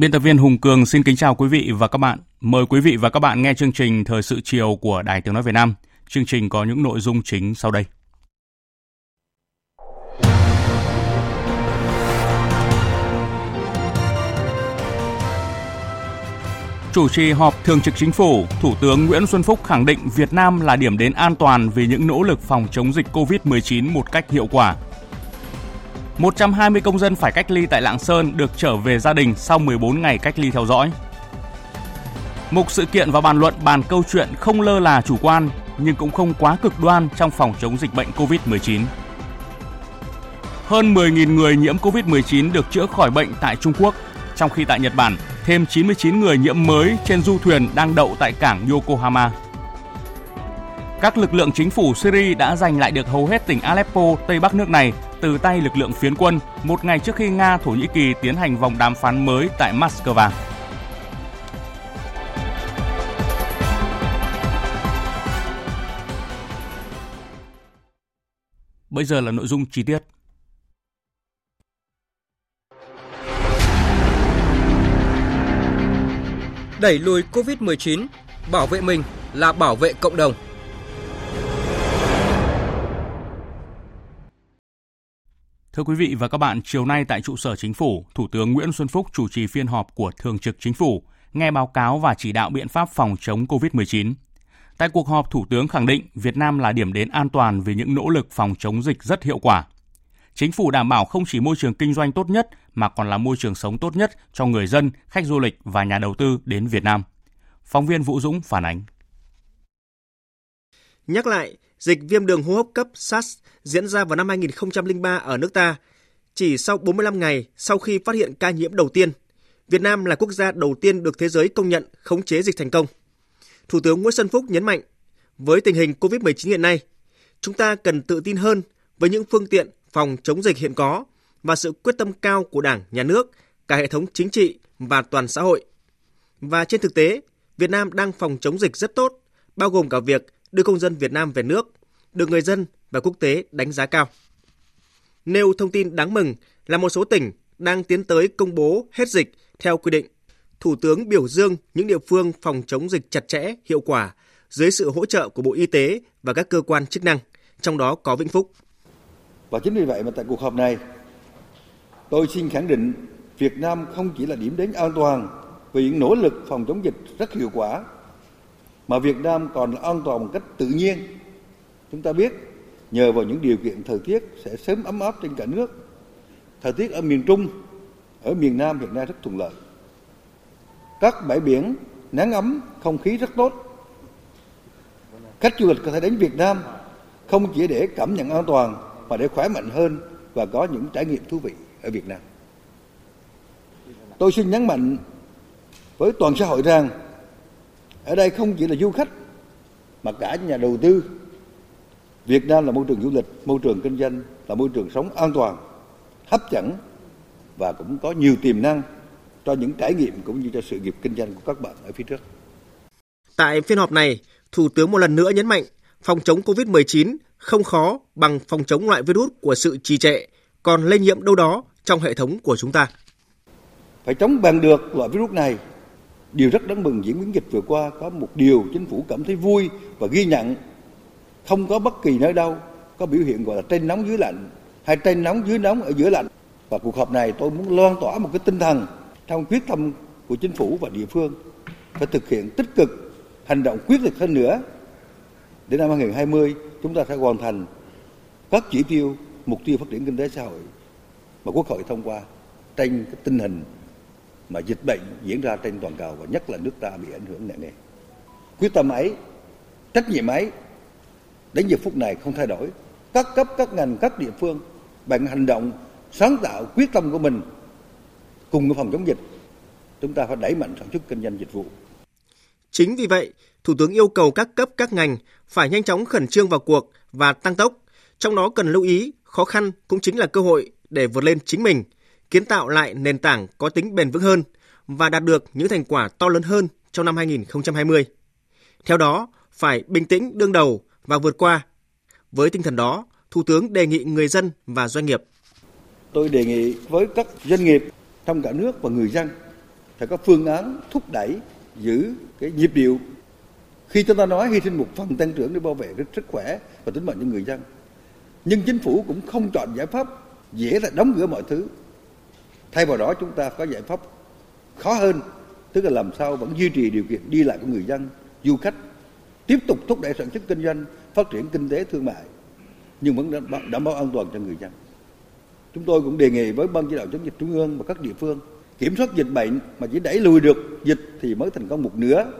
Biên tập viên Hùng Cường xin kính chào quý vị và các bạn. Mời quý vị và các bạn nghe chương trình Thời sự chiều của Đài Tiếng Nói Việt Nam. Chương trình có những nội dung chính sau đây. Chủ trì họp thường trực chính phủ, Thủ tướng Nguyễn Xuân Phúc khẳng định Việt Nam là điểm đến an toàn vì những nỗ lực phòng chống dịch COVID-19 một cách hiệu quả – 120 công dân phải cách ly tại Lạng Sơn được trở về gia đình sau 14 ngày cách ly theo dõi. Mục sự kiện và bàn luận bàn câu chuyện không lơ là chủ quan nhưng cũng không quá cực đoan trong phòng chống dịch bệnh COVID-19. Hơn 10.000 người nhiễm COVID-19 được chữa khỏi bệnh tại Trung Quốc, trong khi tại Nhật Bản, thêm 99 người nhiễm mới trên du thuyền đang đậu tại cảng Yokohama. Các lực lượng chính phủ Syria đã giành lại được hầu hết tỉnh Aleppo, Tây Bắc nước này từ tay lực lượng phiến quân một ngày trước khi Nga Thổ Nhĩ Kỳ tiến hành vòng đàm phán mới tại Moscow. Bây giờ là nội dung chi tiết. Đẩy lùi COVID-19, bảo vệ mình là bảo vệ cộng đồng. Thưa quý vị và các bạn, chiều nay tại trụ sở chính phủ, Thủ tướng Nguyễn Xuân Phúc chủ trì phiên họp của Thường trực Chính phủ, nghe báo cáo và chỉ đạo biện pháp phòng chống COVID-19. Tại cuộc họp, Thủ tướng khẳng định Việt Nam là điểm đến an toàn vì những nỗ lực phòng chống dịch rất hiệu quả. Chính phủ đảm bảo không chỉ môi trường kinh doanh tốt nhất mà còn là môi trường sống tốt nhất cho người dân, khách du lịch và nhà đầu tư đến Việt Nam. Phóng viên Vũ Dũng phản ánh. Nhắc lại, dịch viêm đường hô hấp cấp SARS diễn ra vào năm 2003 ở nước ta. Chỉ sau 45 ngày sau khi phát hiện ca nhiễm đầu tiên, Việt Nam là quốc gia đầu tiên được thế giới công nhận khống chế dịch thành công. Thủ tướng Nguyễn Xuân Phúc nhấn mạnh, với tình hình COVID-19 hiện nay, chúng ta cần tự tin hơn với những phương tiện phòng chống dịch hiện có và sự quyết tâm cao của Đảng, Nhà nước, cả hệ thống chính trị và toàn xã hội. Và trên thực tế, Việt Nam đang phòng chống dịch rất tốt, bao gồm cả việc đưa công dân Việt Nam về nước, được người dân và quốc tế đánh giá cao. Nêu thông tin đáng mừng là một số tỉnh đang tiến tới công bố hết dịch theo quy định. Thủ tướng biểu dương những địa phương phòng chống dịch chặt chẽ, hiệu quả dưới sự hỗ trợ của Bộ Y tế và các cơ quan chức năng, trong đó có Vĩnh Phúc. Và chính vì vậy mà tại cuộc họp này, tôi xin khẳng định Việt Nam không chỉ là điểm đến an toàn vì những nỗ lực phòng chống dịch rất hiệu quả, mà Việt Nam còn an toàn một cách tự nhiên. Chúng ta biết nhờ vào những điều kiện thời tiết sẽ sớm ấm áp trên cả nước. Thời tiết ở miền Trung, ở miền Nam hiện nay rất thuận lợi. Các bãi biển nắng ấm, không khí rất tốt. Khách du lịch có thể đến Việt Nam không chỉ để cảm nhận an toàn mà để khỏe mạnh hơn và có những trải nghiệm thú vị ở Việt Nam. Tôi xin nhấn mạnh với toàn xã hội rằng ở đây không chỉ là du khách mà cả nhà đầu tư Việt Nam là môi trường du lịch, môi trường kinh doanh, là môi trường sống an toàn, hấp dẫn và cũng có nhiều tiềm năng cho những trải nghiệm cũng như cho sự nghiệp kinh doanh của các bạn ở phía trước. Tại phiên họp này, Thủ tướng một lần nữa nhấn mạnh phòng chống COVID-19 không khó bằng phòng chống loại virus của sự trì trệ, còn lây nhiễm đâu đó trong hệ thống của chúng ta. Phải chống bằng được loại virus này. Điều rất đáng mừng diễn biến dịch vừa qua có một điều chính phủ cảm thấy vui và ghi nhận. Không có bất kỳ nơi đâu có biểu hiện gọi là trên nóng dưới lạnh, hay trên nóng dưới nóng ở giữa lạnh. Và cuộc họp này tôi muốn loan tỏa một cái tinh thần trong quyết tâm của chính phủ và địa phương phải thực hiện tích cực, hành động quyết liệt hơn nữa. Đến năm 2020 chúng ta sẽ hoàn thành các chỉ tiêu, mục tiêu phát triển kinh tế xã hội mà Quốc hội thông qua trên cái tình hình mà dịch bệnh diễn ra trên toàn cầu và nhất là nước ta bị ảnh hưởng nặng nề. Quyết tâm ấy, trách nhiệm ấy đến giờ phút này không thay đổi. Các cấp, các ngành, các địa phương bằng hành động sáng tạo quyết tâm của mình cùng với phòng chống dịch chúng ta phải đẩy mạnh sản xuất kinh doanh dịch vụ chính vì vậy thủ tướng yêu cầu các cấp các ngành phải nhanh chóng khẩn trương vào cuộc và tăng tốc trong đó cần lưu ý khó khăn cũng chính là cơ hội để vượt lên chính mình kiến tạo lại nền tảng có tính bền vững hơn và đạt được những thành quả to lớn hơn trong năm 2020. Theo đó, phải bình tĩnh đương đầu và vượt qua. Với tinh thần đó, Thủ tướng đề nghị người dân và doanh nghiệp. Tôi đề nghị với các doanh nghiệp trong cả nước và người dân phải có phương án thúc đẩy giữ cái nhịp điệu khi chúng ta nói hy sinh một phần tăng trưởng để bảo vệ cái sức khỏe và tính mạng cho người dân nhưng chính phủ cũng không chọn giải pháp dễ là đóng cửa mọi thứ thay vào đó chúng ta có giải pháp khó hơn, tức là làm sao vẫn duy trì điều kiện đi lại của người dân, du khách, tiếp tục thúc đẩy sản xuất kinh doanh, phát triển kinh tế thương mại, nhưng vẫn đảm bảo an toàn cho người dân. Chúng tôi cũng đề nghị với ban chỉ đạo chống dịch trung ương và các địa phương kiểm soát dịch bệnh mà chỉ đẩy lùi được dịch thì mới thành công một nửa.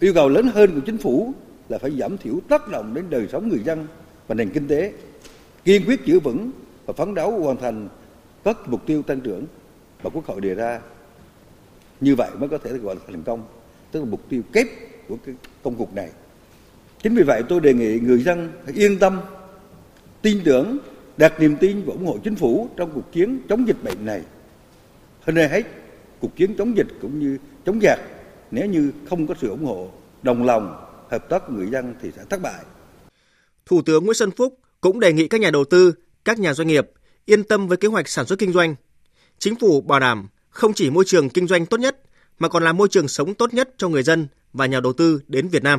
Yêu cầu lớn hơn của chính phủ là phải giảm thiểu tác động đến đời sống người dân và nền kinh tế, kiên quyết giữ vững và phấn đấu hoàn thành các mục tiêu tăng trưởng mà quốc hội đề ra như vậy mới có thể gọi là thành công. Tức là mục tiêu kép của cái công cuộc này. Chính vì vậy tôi đề nghị người dân hãy yên tâm tin tưởng đặt niềm tin và ủng hộ chính phủ trong cuộc chiến chống dịch bệnh này. Hơn ai hết cuộc chiến chống dịch cũng như chống giặc nếu như không có sự ủng hộ đồng lòng hợp tác của người dân thì sẽ thất bại. Thủ tướng Nguyễn Xuân Phúc cũng đề nghị các nhà đầu tư, các nhà doanh nghiệp yên tâm với kế hoạch sản xuất kinh doanh. Chính phủ bảo đảm không chỉ môi trường kinh doanh tốt nhất mà còn là môi trường sống tốt nhất cho người dân và nhà đầu tư đến Việt Nam.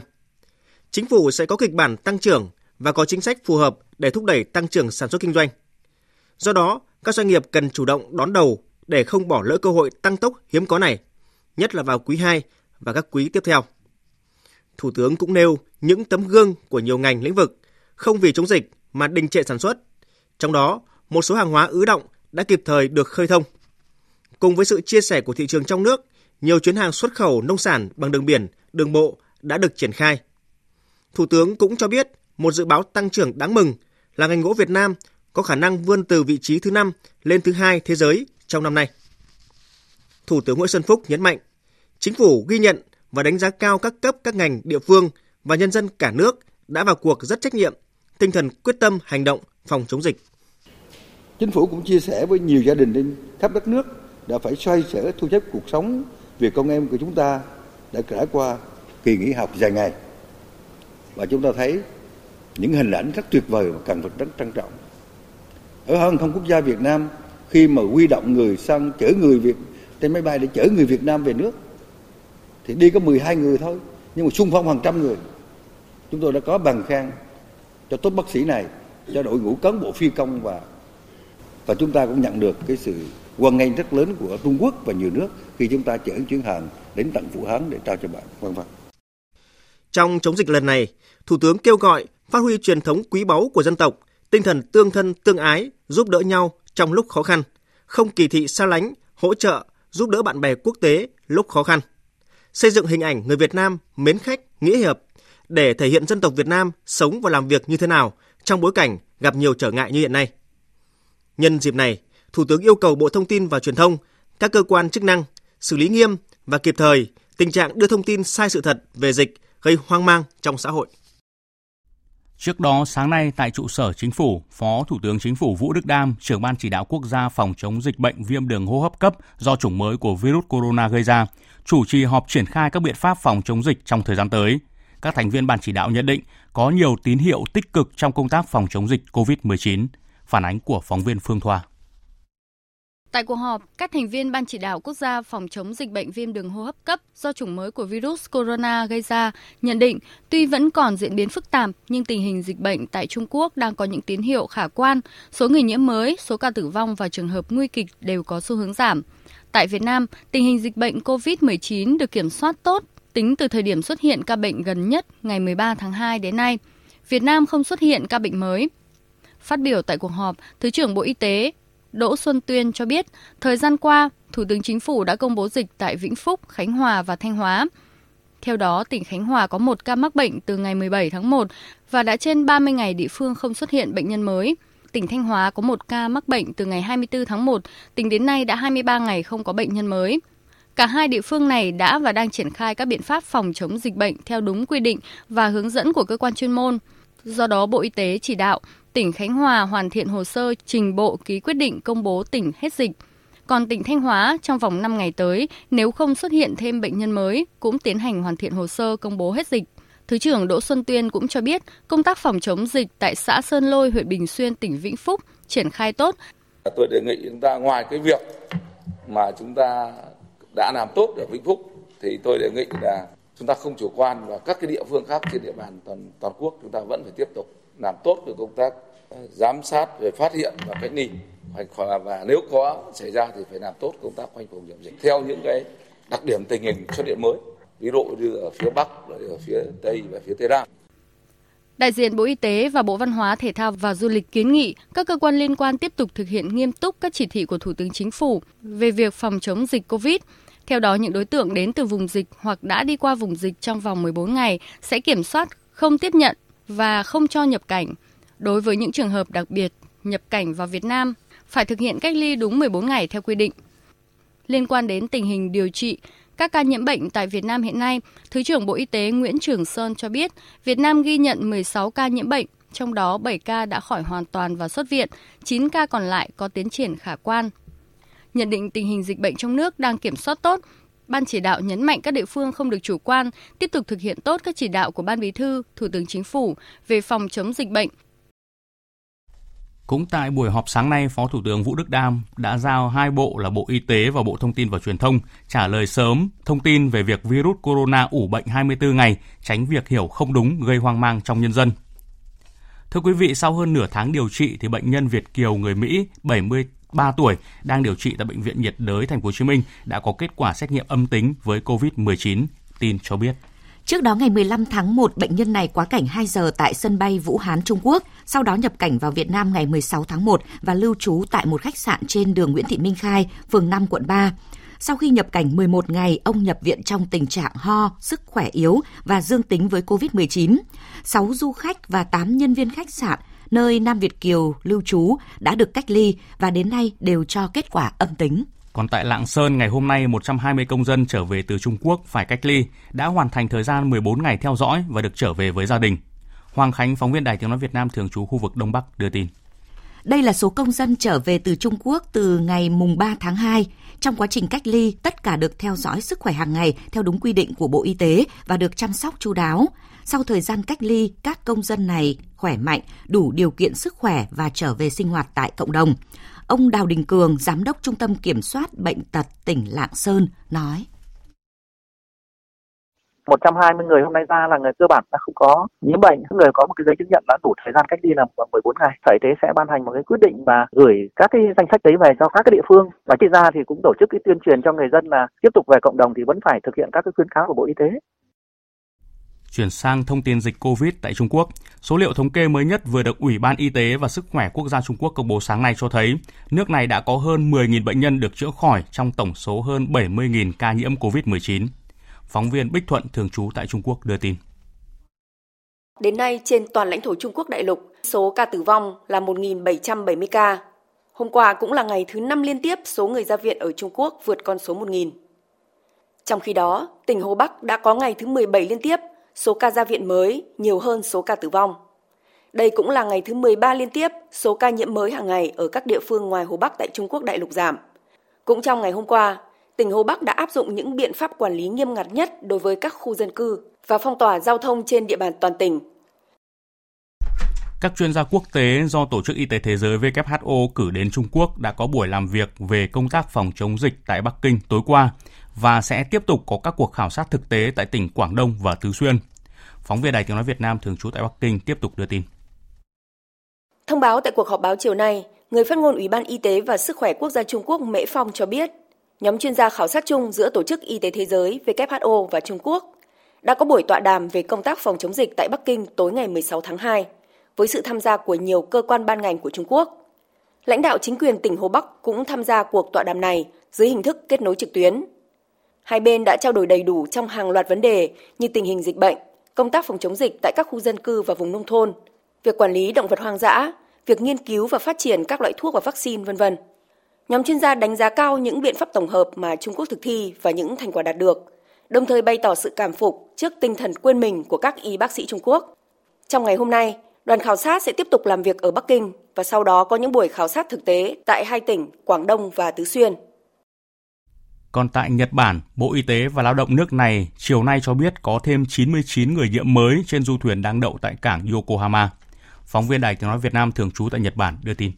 Chính phủ sẽ có kịch bản tăng trưởng và có chính sách phù hợp để thúc đẩy tăng trưởng sản xuất kinh doanh. Do đó, các doanh nghiệp cần chủ động đón đầu để không bỏ lỡ cơ hội tăng tốc hiếm có này, nhất là vào quý 2 và các quý tiếp theo. Thủ tướng cũng nêu những tấm gương của nhiều ngành lĩnh vực không vì chống dịch mà đình trệ sản xuất. Trong đó, một số hàng hóa ứ động đã kịp thời được khơi thông. Cùng với sự chia sẻ của thị trường trong nước, nhiều chuyến hàng xuất khẩu nông sản bằng đường biển, đường bộ đã được triển khai. Thủ tướng cũng cho biết một dự báo tăng trưởng đáng mừng là ngành gỗ Việt Nam có khả năng vươn từ vị trí thứ 5 lên thứ hai thế giới trong năm nay. Thủ tướng Nguyễn Xuân Phúc nhấn mạnh, chính phủ ghi nhận và đánh giá cao các cấp các ngành địa phương và nhân dân cả nước đã vào cuộc rất trách nhiệm, tinh thần quyết tâm hành động phòng chống dịch. Chính phủ cũng chia sẻ với nhiều gia đình trên khắp đất nước đã phải xoay sở thu xếp cuộc sống vì con em của chúng ta đã trải qua kỳ nghỉ học dài ngày. Và chúng ta thấy những hình ảnh rất tuyệt vời và cần phải rất trân trọng. Ở hàng không quốc gia Việt Nam, khi mà huy động người sang chở người Việt, trên máy bay để chở người Việt Nam về nước, thì đi có 12 người thôi, nhưng mà xung phong hàng trăm người chúng tôi đã có bằng khen cho tốt bác sĩ này, cho đội ngũ cán bộ phi công và và chúng ta cũng nhận được cái sự hoan nghênh rất lớn của Trung Quốc và nhiều nước khi chúng ta chở chuyến hàng đến tận Vũ Hán để trao cho bạn. Vâng vâng. Trong chống dịch lần này, Thủ tướng kêu gọi phát huy truyền thống quý báu của dân tộc, tinh thần tương thân tương ái, giúp đỡ nhau trong lúc khó khăn, không kỳ thị xa lánh, hỗ trợ, giúp đỡ bạn bè quốc tế lúc khó khăn. Xây dựng hình ảnh người Việt Nam mến khách, nghĩa hiệp để thể hiện dân tộc Việt Nam sống và làm việc như thế nào trong bối cảnh gặp nhiều trở ngại như hiện nay. Nhân dịp này, Thủ tướng yêu cầu Bộ Thông tin và Truyền thông, các cơ quan chức năng xử lý nghiêm và kịp thời tình trạng đưa thông tin sai sự thật về dịch gây hoang mang trong xã hội. Trước đó, sáng nay tại trụ sở chính phủ, Phó Thủ tướng Chính phủ Vũ Đức Đam, trưởng ban chỉ đạo quốc gia phòng chống dịch bệnh viêm đường hô hấp cấp do chủng mới của virus corona gây ra, chủ trì họp triển khai các biện pháp phòng chống dịch trong thời gian tới. Các thành viên ban chỉ đạo nhận định có nhiều tín hiệu tích cực trong công tác phòng chống dịch COVID-19. Phản ánh của phóng viên Phương Thoa. Tại cuộc họp, các thành viên Ban chỉ đạo quốc gia phòng chống dịch bệnh viêm đường hô hấp cấp do chủng mới của virus corona gây ra nhận định tuy vẫn còn diễn biến phức tạp nhưng tình hình dịch bệnh tại Trung Quốc đang có những tín hiệu khả quan, số người nhiễm mới, số ca tử vong và trường hợp nguy kịch đều có xu hướng giảm. Tại Việt Nam, tình hình dịch bệnh COVID-19 được kiểm soát tốt tính từ thời điểm xuất hiện ca bệnh gần nhất ngày 13 tháng 2 đến nay. Việt Nam không xuất hiện ca bệnh mới. Phát biểu tại cuộc họp, Thứ trưởng Bộ Y tế Đỗ Xuân Tuyên cho biết, thời gian qua, Thủ tướng Chính phủ đã công bố dịch tại Vĩnh Phúc, Khánh Hòa và Thanh Hóa. Theo đó, tỉnh Khánh Hòa có một ca mắc bệnh từ ngày 17 tháng 1 và đã trên 30 ngày địa phương không xuất hiện bệnh nhân mới. Tỉnh Thanh Hóa có một ca mắc bệnh từ ngày 24 tháng 1, tính đến nay đã 23 ngày không có bệnh nhân mới. Cả hai địa phương này đã và đang triển khai các biện pháp phòng chống dịch bệnh theo đúng quy định và hướng dẫn của cơ quan chuyên môn. Do đó, Bộ Y tế chỉ đạo tỉnh Khánh Hòa hoàn thiện hồ sơ trình Bộ ký quyết định công bố tỉnh hết dịch. Còn tỉnh Thanh Hóa trong vòng 5 ngày tới, nếu không xuất hiện thêm bệnh nhân mới, cũng tiến hành hoàn thiện hồ sơ công bố hết dịch. Thứ trưởng Đỗ Xuân Tuyên cũng cho biết, công tác phòng chống dịch tại xã Sơn Lôi, huyện Bình Xuyên, tỉnh Vĩnh Phúc triển khai tốt. À, tôi đề nghị chúng ta ngoài cái việc mà chúng ta đã làm tốt ở Vĩnh Phúc thì tôi đề nghị là chúng ta không chủ quan và các cái địa phương khác trên địa bàn toàn toàn quốc chúng ta vẫn phải tiếp tục làm tốt được công tác giám sát về phát hiện và cách ly và nếu có xảy ra thì phải làm tốt công tác khoanh vùng dập dịch theo những cái đặc điểm tình hình xuất hiện mới ví dụ như ở phía bắc ở phía tây và phía tây nam Đại diện Bộ Y tế và Bộ Văn hóa, Thể thao và Du lịch kiến nghị các cơ quan liên quan tiếp tục thực hiện nghiêm túc các chỉ thị của Thủ tướng Chính phủ về việc phòng chống dịch COVID. Theo đó, những đối tượng đến từ vùng dịch hoặc đã đi qua vùng dịch trong vòng 14 ngày sẽ kiểm soát không tiếp nhận và không cho nhập cảnh. Đối với những trường hợp đặc biệt nhập cảnh vào Việt Nam, phải thực hiện cách ly đúng 14 ngày theo quy định. Liên quan đến tình hình điều trị, các ca nhiễm bệnh tại Việt Nam hiện nay, Thứ trưởng Bộ Y tế Nguyễn Trường Sơn cho biết, Việt Nam ghi nhận 16 ca nhiễm bệnh, trong đó 7 ca đã khỏi hoàn toàn và xuất viện, 9 ca còn lại có tiến triển khả quan. Nhận định tình hình dịch bệnh trong nước đang kiểm soát tốt, Ban chỉ đạo nhấn mạnh các địa phương không được chủ quan, tiếp tục thực hiện tốt các chỉ đạo của Ban Bí thư, Thủ tướng Chính phủ về phòng chống dịch bệnh, cũng tại buổi họp sáng nay, Phó Thủ tướng Vũ Đức Đam đã giao hai bộ là Bộ Y tế và Bộ Thông tin và Truyền thông trả lời sớm thông tin về việc virus corona ủ bệnh 24 ngày, tránh việc hiểu không đúng gây hoang mang trong nhân dân. Thưa quý vị, sau hơn nửa tháng điều trị thì bệnh nhân Việt Kiều người Mỹ 73 tuổi đang điều trị tại bệnh viện nhiệt đới thành phố Hồ Chí Minh đã có kết quả xét nghiệm âm tính với COVID-19, tin cho biết. Trước đó ngày 15 tháng 1, bệnh nhân này quá cảnh 2 giờ tại sân bay Vũ Hán, Trung Quốc, sau đó nhập cảnh vào Việt Nam ngày 16 tháng 1 và lưu trú tại một khách sạn trên đường Nguyễn Thị Minh Khai, phường 5, quận 3. Sau khi nhập cảnh 11 ngày, ông nhập viện trong tình trạng ho, sức khỏe yếu và dương tính với COVID-19. 6 du khách và 8 nhân viên khách sạn nơi Nam Việt Kiều lưu trú đã được cách ly và đến nay đều cho kết quả âm tính. Còn tại Lạng Sơn, ngày hôm nay 120 công dân trở về từ Trung Quốc phải cách ly, đã hoàn thành thời gian 14 ngày theo dõi và được trở về với gia đình. Hoàng Khánh, phóng viên Đài Tiếng Nói Việt Nam thường trú khu vực Đông Bắc đưa tin. Đây là số công dân trở về từ Trung Quốc từ ngày mùng 3 tháng 2. Trong quá trình cách ly, tất cả được theo dõi sức khỏe hàng ngày theo đúng quy định của Bộ Y tế và được chăm sóc chu đáo. Sau thời gian cách ly, các công dân này khỏe mạnh, đủ điều kiện sức khỏe và trở về sinh hoạt tại cộng đồng. Ông Đào Đình Cường, Giám đốc Trung tâm Kiểm soát Bệnh tật tỉnh Lạng Sơn, nói. 120 người hôm nay ra là người cơ bản đã không có nhiễm bệnh, người có một cái giấy chứng nhận đã đủ thời gian cách ly là 14 ngày. Sở Y tế sẽ ban hành một cái quyết định và gửi các cái danh sách đấy về cho các cái địa phương. Và khi ra thì cũng tổ chức cái tuyên truyền cho người dân là tiếp tục về cộng đồng thì vẫn phải thực hiện các cái khuyến cáo của Bộ Y tế. Chuyển sang thông tin dịch COVID tại Trung Quốc, số liệu thống kê mới nhất vừa được Ủy ban Y tế và Sức khỏe Quốc gia Trung Quốc công bố sáng nay cho thấy nước này đã có hơn 10.000 bệnh nhân được chữa khỏi trong tổng số hơn 70.000 ca nhiễm COVID-19. Phóng viên Bích Thuận thường trú tại Trung Quốc đưa tin. Đến nay, trên toàn lãnh thổ Trung Quốc đại lục, số ca tử vong là 1.770 ca. Hôm qua cũng là ngày thứ năm liên tiếp số người ra viện ở Trung Quốc vượt con số 1.000. Trong khi đó, tỉnh Hồ Bắc đã có ngày thứ 17 liên tiếp số ca ra viện mới nhiều hơn số ca tử vong. Đây cũng là ngày thứ 13 liên tiếp số ca nhiễm mới hàng ngày ở các địa phương ngoài Hồ Bắc tại Trung Quốc đại lục giảm. Cũng trong ngày hôm qua, tỉnh Hồ Bắc đã áp dụng những biện pháp quản lý nghiêm ngặt nhất đối với các khu dân cư và phong tỏa giao thông trên địa bàn toàn tỉnh. Các chuyên gia quốc tế do Tổ chức Y tế Thế giới WHO cử đến Trung Quốc đã có buổi làm việc về công tác phòng chống dịch tại Bắc Kinh tối qua và sẽ tiếp tục có các cuộc khảo sát thực tế tại tỉnh Quảng Đông và Tứ Xuyên. Phóng viên Đài Tiếng Nói Việt Nam thường trú tại Bắc Kinh tiếp tục đưa tin. Thông báo tại cuộc họp báo chiều nay, người phát ngôn Ủy ban Y tế và Sức khỏe Quốc gia Trung Quốc Mễ Phong cho biết, nhóm chuyên gia khảo sát chung giữa Tổ chức Y tế Thế giới WHO và Trung Quốc đã có buổi tọa đàm về công tác phòng chống dịch tại Bắc Kinh tối ngày 16 tháng 2, với sự tham gia của nhiều cơ quan ban ngành của Trung Quốc. Lãnh đạo chính quyền tỉnh Hồ Bắc cũng tham gia cuộc tọa đàm này dưới hình thức kết nối trực tuyến. Hai bên đã trao đổi đầy đủ trong hàng loạt vấn đề như tình hình dịch bệnh, công tác phòng chống dịch tại các khu dân cư và vùng nông thôn, việc quản lý động vật hoang dã, việc nghiên cứu và phát triển các loại thuốc và vaccine vân vân. Nhóm chuyên gia đánh giá cao những biện pháp tổng hợp mà Trung Quốc thực thi và những thành quả đạt được, đồng thời bày tỏ sự cảm phục trước tinh thần quên mình của các y bác sĩ Trung Quốc. Trong ngày hôm nay, đoàn khảo sát sẽ tiếp tục làm việc ở Bắc Kinh và sau đó có những buổi khảo sát thực tế tại hai tỉnh Quảng Đông và Tứ Xuyên. Còn tại Nhật Bản, Bộ Y tế và Lao động nước này chiều nay cho biết có thêm 99 người nhiễm mới trên du thuyền đang đậu tại cảng Yokohama. Phóng viên Đài Tiếng Nói Việt Nam thường trú tại Nhật Bản đưa tin.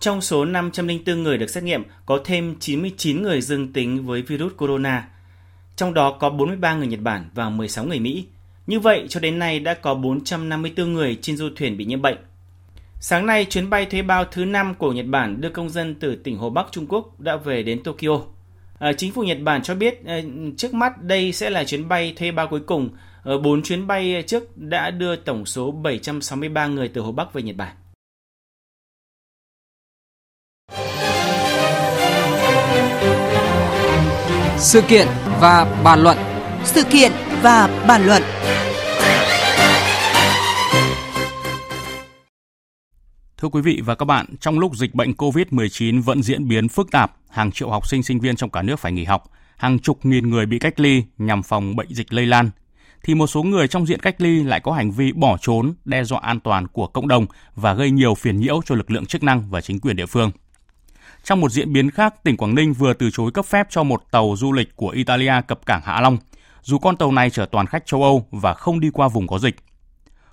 Trong số 504 người được xét nghiệm, có thêm 99 người dương tính với virus corona. Trong đó có 43 người Nhật Bản và 16 người Mỹ. Như vậy, cho đến nay đã có 454 người trên du thuyền bị nhiễm bệnh. Sáng nay, chuyến bay thuê bao thứ 5 của Nhật Bản đưa công dân từ tỉnh Hồ Bắc Trung Quốc đã về đến Tokyo. À, chính phủ Nhật Bản cho biết à, trước mắt đây sẽ là chuyến bay thuê bao cuối cùng. Ở 4 chuyến bay trước đã đưa tổng số 763 người từ Hồ Bắc về Nhật Bản. Sự kiện và bàn luận. Sự kiện và bàn luận. Thưa quý vị và các bạn, trong lúc dịch bệnh COVID-19 vẫn diễn biến phức tạp, hàng triệu học sinh sinh viên trong cả nước phải nghỉ học, hàng chục nghìn người bị cách ly nhằm phòng bệnh dịch lây lan, thì một số người trong diện cách ly lại có hành vi bỏ trốn, đe dọa an toàn của cộng đồng và gây nhiều phiền nhiễu cho lực lượng chức năng và chính quyền địa phương. Trong một diễn biến khác, tỉnh Quảng Ninh vừa từ chối cấp phép cho một tàu du lịch của Italia cập cảng Hạ Long, dù con tàu này chở toàn khách châu Âu và không đi qua vùng có dịch.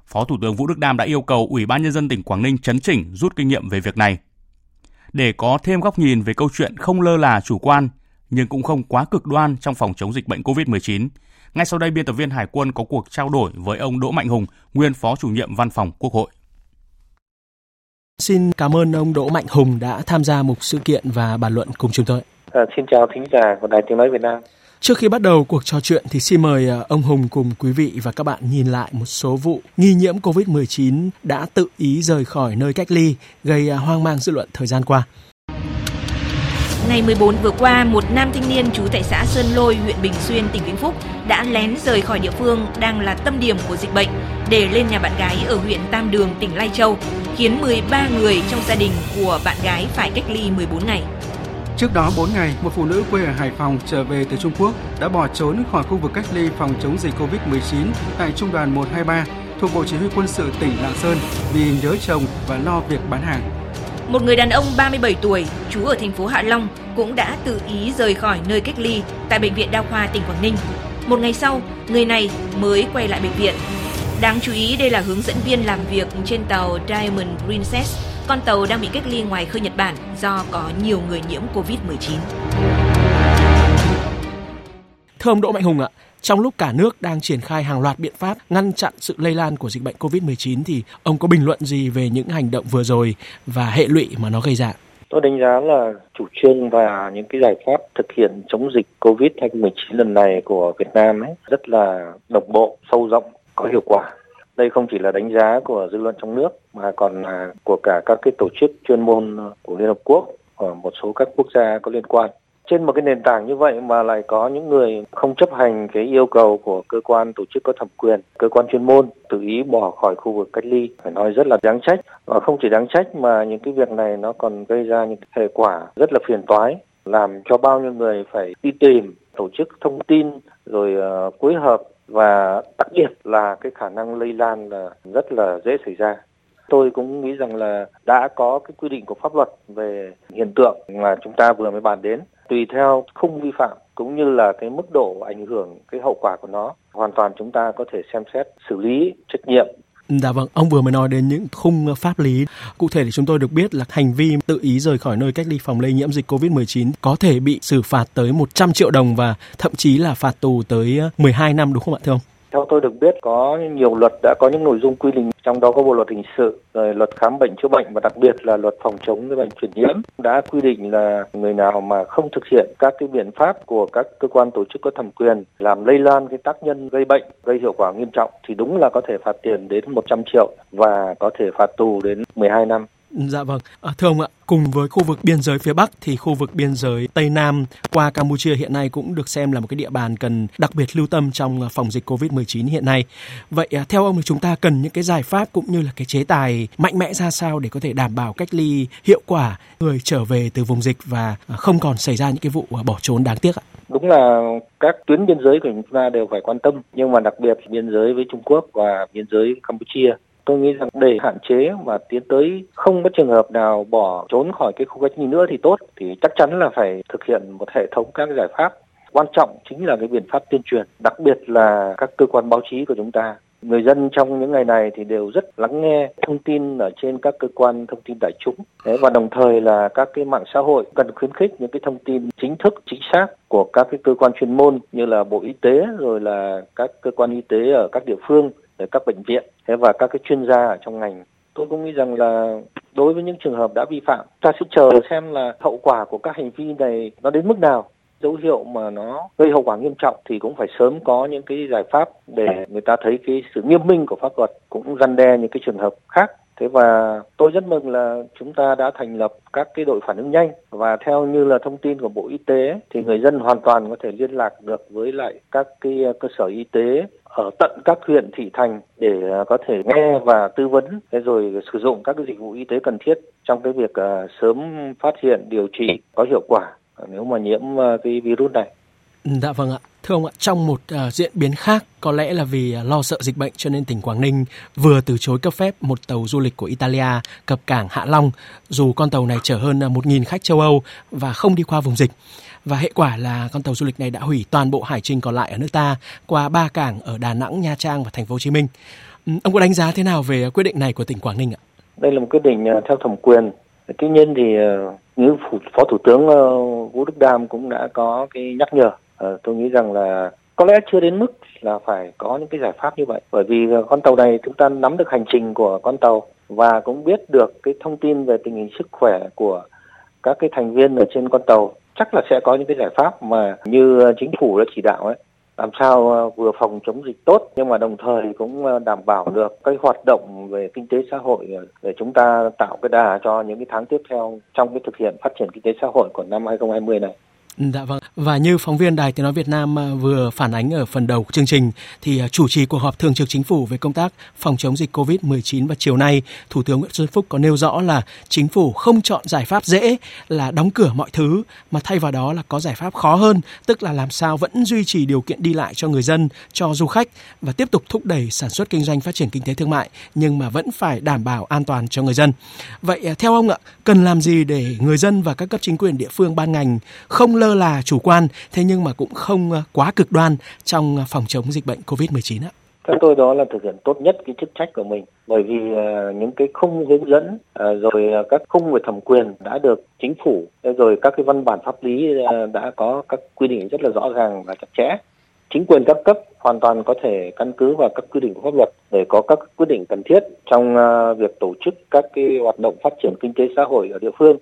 Phó Thủ tướng Vũ Đức Đam đã yêu cầu Ủy ban nhân dân tỉnh Quảng Ninh chấn chỉnh rút kinh nghiệm về việc này. Để có thêm góc nhìn về câu chuyện không lơ là chủ quan nhưng cũng không quá cực đoan trong phòng chống dịch bệnh COVID-19, ngay sau đây biên tập viên Hải quân có cuộc trao đổi với ông Đỗ Mạnh Hùng, nguyên Phó chủ nhiệm Văn phòng Quốc hội. Xin cảm ơn ông Đỗ Mạnh Hùng đã tham gia một sự kiện và bàn luận cùng chúng tôi. À, xin chào thính giả của Đài Tiếng Nói Việt Nam. Trước khi bắt đầu cuộc trò chuyện thì xin mời à, ông Hùng cùng quý vị và các bạn nhìn lại một số vụ nghi nhiễm COVID-19 đã tự ý rời khỏi nơi cách ly, gây à, hoang mang dư luận thời gian qua. Ngày 14 vừa qua, một nam thanh niên trú tại xã Sơn Lôi, huyện Bình Xuyên, tỉnh Vĩnh Phúc đã lén rời khỏi địa phương đang là tâm điểm của dịch bệnh để lên nhà bạn gái ở huyện Tam Đường, tỉnh Lai Châu, khiến 13 người trong gia đình của bạn gái phải cách ly 14 ngày. Trước đó 4 ngày, một phụ nữ quê ở Hải Phòng trở về từ Trung Quốc đã bỏ trốn khỏi khu vực cách ly phòng chống dịch COVID-19 tại Trung đoàn 123 thuộc Bộ Chỉ huy Quân sự tỉnh Lạng Sơn vì nhớ chồng và lo việc bán hàng. Một người đàn ông 37 tuổi, trú ở thành phố Hạ Long cũng đã tự ý rời khỏi nơi cách ly tại bệnh viện Đa khoa tỉnh Quảng Ninh. Một ngày sau, người này mới quay lại bệnh viện. Đáng chú ý đây là hướng dẫn viên làm việc trên tàu Diamond Princess con tàu đang bị cách ly ngoài khơi Nhật Bản do có nhiều người nhiễm Covid-19. Thưa ông Đỗ Mạnh Hùng ạ, trong lúc cả nước đang triển khai hàng loạt biện pháp ngăn chặn sự lây lan của dịch bệnh COVID-19 thì ông có bình luận gì về những hành động vừa rồi và hệ lụy mà nó gây ra? Tôi đánh giá là chủ trương và những cái giải pháp thực hiện chống dịch COVID-19 lần này của Việt Nam ấy rất là đồng bộ, sâu rộng, có hiệu quả đây không chỉ là đánh giá của dư luận trong nước mà còn là của cả các cái tổ chức chuyên môn của Liên Hợp Quốc ở một số các quốc gia có liên quan. Trên một cái nền tảng như vậy mà lại có những người không chấp hành cái yêu cầu của cơ quan tổ chức có thẩm quyền, cơ quan chuyên môn tự ý bỏ khỏi khu vực cách ly phải nói rất là đáng trách và không chỉ đáng trách mà những cái việc này nó còn gây ra những hệ quả rất là phiền toái làm cho bao nhiêu người phải đi tìm tổ chức thông tin rồi uh, phối hợp và đặc biệt là cái khả năng lây lan là rất là dễ xảy ra. Tôi cũng nghĩ rằng là đã có cái quy định của pháp luật về hiện tượng mà chúng ta vừa mới bàn đến. Tùy theo không vi phạm cũng như là cái mức độ ảnh hưởng cái hậu quả của nó, hoàn toàn chúng ta có thể xem xét xử lý trách nhiệm Dạ vâng, ông vừa mới nói đến những khung pháp lý. Cụ thể thì chúng tôi được biết là hành vi tự ý rời khỏi nơi cách ly phòng lây nhiễm dịch COVID-19 có thể bị xử phạt tới 100 triệu đồng và thậm chí là phạt tù tới 12 năm đúng không ạ thưa ông? Theo tôi được biết có nhiều luật đã có những nội dung quy định trong đó có bộ luật hình sự, rồi luật khám bệnh chữa bệnh và đặc biệt là luật phòng chống cái bệnh truyền nhiễm đã quy định là người nào mà không thực hiện các cái biện pháp của các cơ quan tổ chức có thẩm quyền làm lây lan cái tác nhân gây bệnh gây hiệu quả nghiêm trọng thì đúng là có thể phạt tiền đến 100 triệu và có thể phạt tù đến 12 năm. Dạ vâng, à, thưa ông ạ, cùng với khu vực biên giới phía Bắc thì khu vực biên giới Tây Nam qua Campuchia hiện nay cũng được xem là một cái địa bàn cần đặc biệt lưu tâm trong à, phòng dịch Covid-19 hiện nay. Vậy à, theo ông thì chúng ta cần những cái giải pháp cũng như là cái chế tài mạnh mẽ ra sao để có thể đảm bảo cách ly hiệu quả người trở về từ vùng dịch và à, không còn xảy ra những cái vụ à, bỏ trốn đáng tiếc ạ? Đúng là các tuyến biên giới của chúng ta đều phải quan tâm, nhưng mà đặc biệt biên giới với Trung Quốc và biên giới Campuchia tôi nghĩ rằng để hạn chế và tiến tới không có trường hợp nào bỏ trốn khỏi cái khu cách ly nữa thì tốt thì chắc chắn là phải thực hiện một hệ thống các giải pháp. Quan trọng chính là cái biện pháp tuyên truyền đặc biệt là các cơ quan báo chí của chúng ta. Người dân trong những ngày này thì đều rất lắng nghe thông tin ở trên các cơ quan thông tin đại chúng. Đấy, và đồng thời là các cái mạng xã hội cần khuyến khích những cái thông tin chính thức chính xác của các cái cơ quan chuyên môn như là bộ y tế rồi là các cơ quan y tế ở các địa phương các bệnh viện và các cái chuyên gia ở trong ngành. Tôi cũng nghĩ rằng là đối với những trường hợp đã vi phạm, ta sẽ chờ xem là hậu quả của các hành vi này nó đến mức nào. Dấu hiệu mà nó gây hậu quả nghiêm trọng thì cũng phải sớm có những cái giải pháp để người ta thấy cái sự nghiêm minh của pháp luật, cũng răn đe những cái trường hợp khác. Thế và tôi rất mừng là chúng ta đã thành lập các cái đội phản ứng nhanh và theo như là thông tin của Bộ Y tế, thì người dân hoàn toàn có thể liên lạc được với lại các cái ờ, cơ sở y tế ở tận các huyện, thị thành để ờ, có thể nghe và tư vấn rồi sử dụng các cái dịch vụ y tế cần thiết trong cái việc ờ, sớm phát hiện, điều trị có hiệu quả nếu mà nhiễm cái virus này. Dạ vâng ạ. Thưa ông ạ, trong một uh, diễn biến khác, có lẽ là vì uh, lo sợ dịch bệnh cho nên tỉnh Quảng Ninh vừa từ chối cấp phép một tàu du lịch của Italia cập cảng Hạ Long, dù con tàu này chở hơn ờ, uh, 1.000 khách châu Âu và không đi qua vùng dịch. Và hệ quả là con tàu du lịch này đã hủy toàn bộ hải trình còn lại ở nước ta qua ba cảng ở Đà Nẵng, Nha Trang và thành phố Hồ Chí Minh. Um, ông có đánh giá thế nào về quyết định này của tỉnh Quảng Ninh ạ? Đây là một quyết định uh, theo thẩm quyền. Tuy nhiên thì uh, như Phó Thủ tướng uh, Vũ Đức Đam cũng đã có cái nhắc nhở Ờ, tôi nghĩ rằng là có lẽ chưa đến mức là phải có những cái giải pháp như vậy bởi vì con tàu này chúng ta nắm được hành trình của con tàu và cũng biết được cái thông tin về tình hình sức khỏe của các cái thành viên ở trên con tàu chắc là sẽ có những cái giải pháp mà như chính phủ đã chỉ đạo ấy, làm sao ờ, vừa phòng chống dịch tốt nhưng mà đồng thời cũng ờ, đảm bảo được cái hoạt động về kinh tế xã hội để chúng ta tạo cái đà cho những cái tháng tiếp theo trong cái thực hiện phát triển kinh tế xã hội của năm 2020 này. Dạ vâng. Và như phóng viên Đài Tiếng nói Việt Nam à, vừa phản ánh ở phần đầu chương trình thì à, chủ trì cuộc họp thường trực chính phủ về công tác phòng chống dịch Covid-19 vào chiều nay, Thủ tướng Nguyễn Xuân Phúc có nêu rõ là chính phủ không chọn giải pháp dễ là đóng cửa mọi thứ mà thay vào đó là có giải pháp khó hơn, tức là làm sao vẫn duy trì điều kiện đi lại cho người dân, cho du khách và tiếp tục thúc đẩy sản xuất kinh doanh phát triển kinh tế thương mại nhưng mà vẫn phải đảm bảo an toàn cho người dân. Vậy à, theo ông ạ, cần làm gì để người dân và các cấp chính quyền địa phương ban ngành không lơ là chủ quan, thế nhưng mà cũng không ờ, quá cực đoan trong ờ, phòng chống dịch bệnh COVID-19 ạ? Theo tôi đó là thực hiện tốt nhất cái chức trách của mình bởi vì uh, những cái khung hướng dẫn uh, rồi uh, các khung về thẩm quyền đã được chính phủ rồi các cái văn bản pháp lý uh, đã có các quy định rất là rõ ràng và chặt chẽ chính quyền các cấp hoàn toàn có thể căn cứ vào các quy định của pháp luật để có các quyết định cần thiết trong uh, việc tổ chức các cái hoạt động phát triển kinh tế xã hội ở địa phương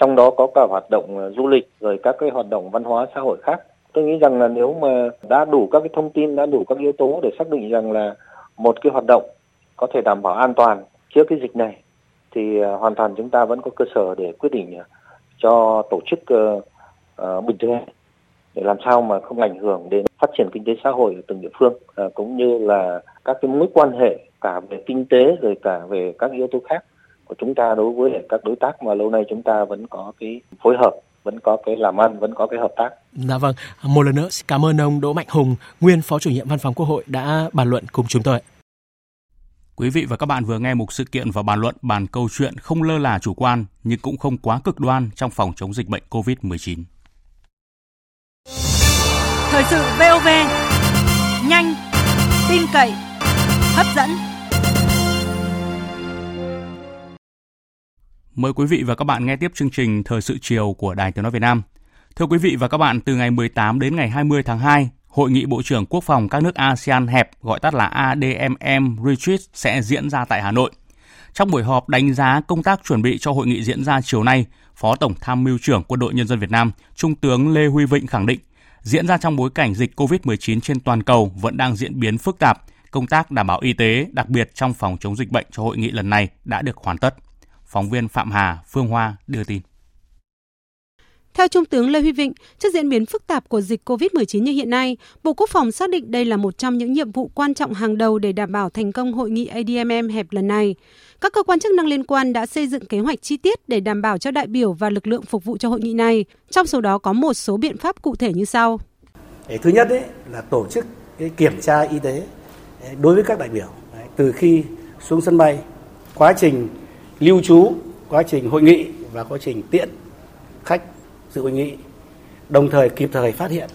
trong đó có cả hoạt động ờ, du lịch rồi các cái hoạt động văn hóa xã hội khác. Tôi nghĩ rằng là nếu mà đã đủ các cái thông tin đã đủ các yếu tố để xác định rằng là một cái hoạt động có thể đảm bảo an toàn trước cái dịch này thì ờ, hoàn toàn chúng ta vẫn có cơ sở để quyết định ờ, cho tổ chức uh, uh, bình thường để làm sao mà không ảnh hưởng đến phát triển kinh tế xã hội ở từng địa phương uh, cũng như là các cái mối quan hệ cả về kinh tế rồi cả về các yếu tố khác của chúng ta đối với các đối tác mà lâu nay chúng ta vẫn có cái phối hợp vẫn có cái làm ăn, vẫn có cái hợp tác. Dạ vâng, một lần nữa cảm ơn ông Đỗ Mạnh Hùng, nguyên Phó chủ nhiệm Văn phòng Quốc hội đã bàn luận cùng chúng tôi. Quý vị và các bạn vừa nghe một sự kiện và bàn luận bàn câu chuyện không lơ là chủ quan nhưng cũng không quá cực đoan trong phòng chống dịch bệnh COVID-19. Thời sự VOV, nhanh, tin cậy, hấp dẫn. Mời quý vị và các bạn nghe tiếp chương trình Thời sự chiều của Đài Tiếng Nói Việt Nam. Thưa quý vị và các bạn, từ ngày 18 đến ngày 20 tháng 2, Hội nghị Bộ trưởng Quốc phòng các nước ASEAN hẹp, gọi tắt là ADMM Retreat sẽ diễn ra tại Hà Nội. Trong buổi họp đánh giá công tác chuẩn bị cho hội nghị diễn ra chiều nay, Phó Tổng Tham mưu trưởng Quân đội Nhân dân Việt Nam, Trung tướng Lê Huy Vịnh khẳng định, diễn ra trong bối cảnh dịch COVID-19 trên toàn cầu vẫn đang diễn biến phức tạp, công tác đảm bảo y tế, đặc biệt trong phòng chống dịch bệnh cho hội nghị lần này đã được hoàn tất. Phóng viên Phạm Hà, Phương Hoa đưa tin. Theo Trung tướng Lê Huy Vịnh, trước diễn biến phức tạp của dịch COVID-19 như hiện nay, Bộ Quốc phòng xác định đây là một trong những nhiệm vụ quan trọng hàng đầu để đảm bảo thành công hội nghị ADMM hẹp lần này. Các cơ quan chức năng liên quan đã xây dựng kế hoạch chi tiết để đảm bảo cho đại biểu và lực lượng phục vụ cho hội nghị này. Trong số đó có một số biện pháp cụ thể như sau. Thứ nhất ấy, là tổ chức cái kiểm tra y tế đối với các đại biểu từ khi xuống sân bay, quá trình lưu trú, quá trình hội nghị và quá trình tiện khách dự hội nghị đồng thời kịp thời phát hiện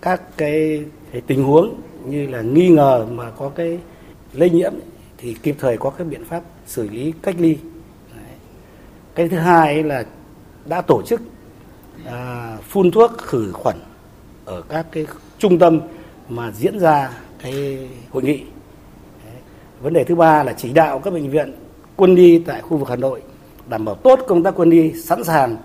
các cái, cái tình huống như là nghi ngờ mà có cái lây nhiễm thì kịp thời có các biện pháp xử lý cách ly. Cái thứ hai là đã tổ chức à, phun thuốc khử khuẩn ở các cái trung tâm mà diễn ra cái hội nghị. Vấn đề thứ ba là chỉ đạo các bệnh viện quân y tại khu vực Hà Nội đảm bảo tốt công tác quân y sẵn sàng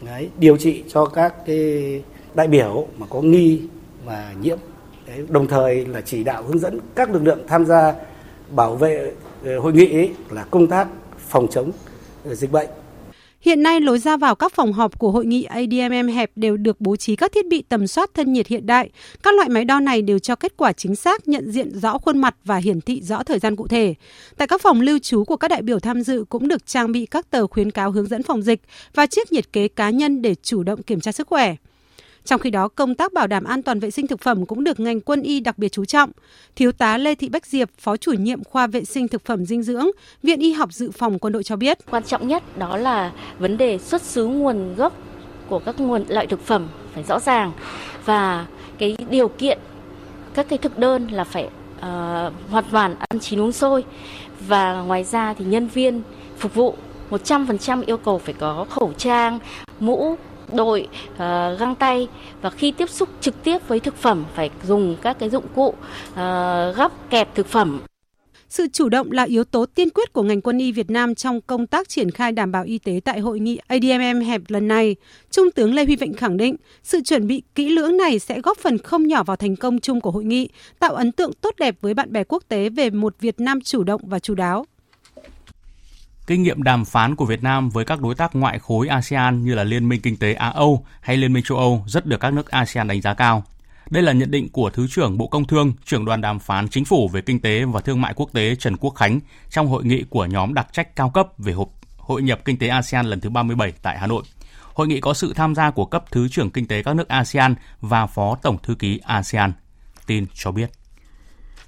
đấy, điều trị cho các cái đại biểu mà có nghi và nhiễm. Đấy, đồng thời là chỉ đạo hướng dẫn các lực lượng tham gia bảo vệ ờ, hội nghị ấy là công tác phòng chống ờ, dịch bệnh. Hiện nay, lối ra vào các phòng họp của hội nghị ADMM hẹp đều được bố trí các thiết bị tầm soát thân nhiệt hiện đại. Các loại máy đo này đều cho kết quả chính xác, nhận diện rõ khuôn mặt và hiển thị rõ thời gian cụ thể. Tại các phòng lưu trú của các đại biểu tham dự cũng được trang bị các tờ khuyến cáo hướng dẫn phòng dịch và chiếc nhiệt kế cá nhân để chủ động kiểm tra sức khỏe. Trong khi đó, công tác bảo đảm an toàn vệ sinh thực phẩm cũng được ngành quân y đặc biệt chú trọng. Thiếu tá Lê Thị Bách Diệp, Phó chủ nhiệm khoa vệ sinh thực phẩm dinh dưỡng, Viện Y học dự phòng quân đội cho biết. Quan trọng nhất đó là vấn đề xuất xứ nguồn gốc của các nguồn loại thực phẩm phải rõ ràng và cái điều kiện các cái thực đơn là phải uh, hoàn toàn ăn chín uống sôi và ngoài ra thì nhân viên phục vụ 100% yêu cầu phải có khẩu trang, mũ, đội uh, găng tay và khi tiếp xúc trực tiếp với thực phẩm phải dùng các cái dụng cụ uh, gắp kẹp thực phẩm sự chủ động là yếu tố tiên quyết của ngành quân y Việt Nam trong công tác triển khai đảm bảo y tế tại hội nghị ADMM hẹp lần này. Trung tướng Lê Huy Vịnh khẳng định, sự chuẩn bị kỹ lưỡng này sẽ góp phần không nhỏ vào thành công chung của hội nghị, tạo ấn tượng tốt đẹp với bạn bè quốc tế về một Việt Nam chủ động và chú đáo. Kinh nghiệm đàm phán của Việt Nam với các đối tác ngoại khối ASEAN như là Liên minh Kinh tế Á-Âu hay Liên minh châu Âu rất được các nước ASEAN đánh giá cao. Đây là nhận định của Thứ trưởng Bộ Công Thương, trưởng đoàn đàm phán chính phủ về kinh tế và thương mại quốc tế Trần Quốc Khánh trong hội nghị của nhóm đặc trách cao cấp về hộp hội nhập kinh tế ASEAN lần thứ 37 tại Hà Nội. Hội nghị có sự tham gia của cấp Thứ trưởng Kinh tế các nước ASEAN và Phó Tổng Thư ký ASEAN. Tin cho biết.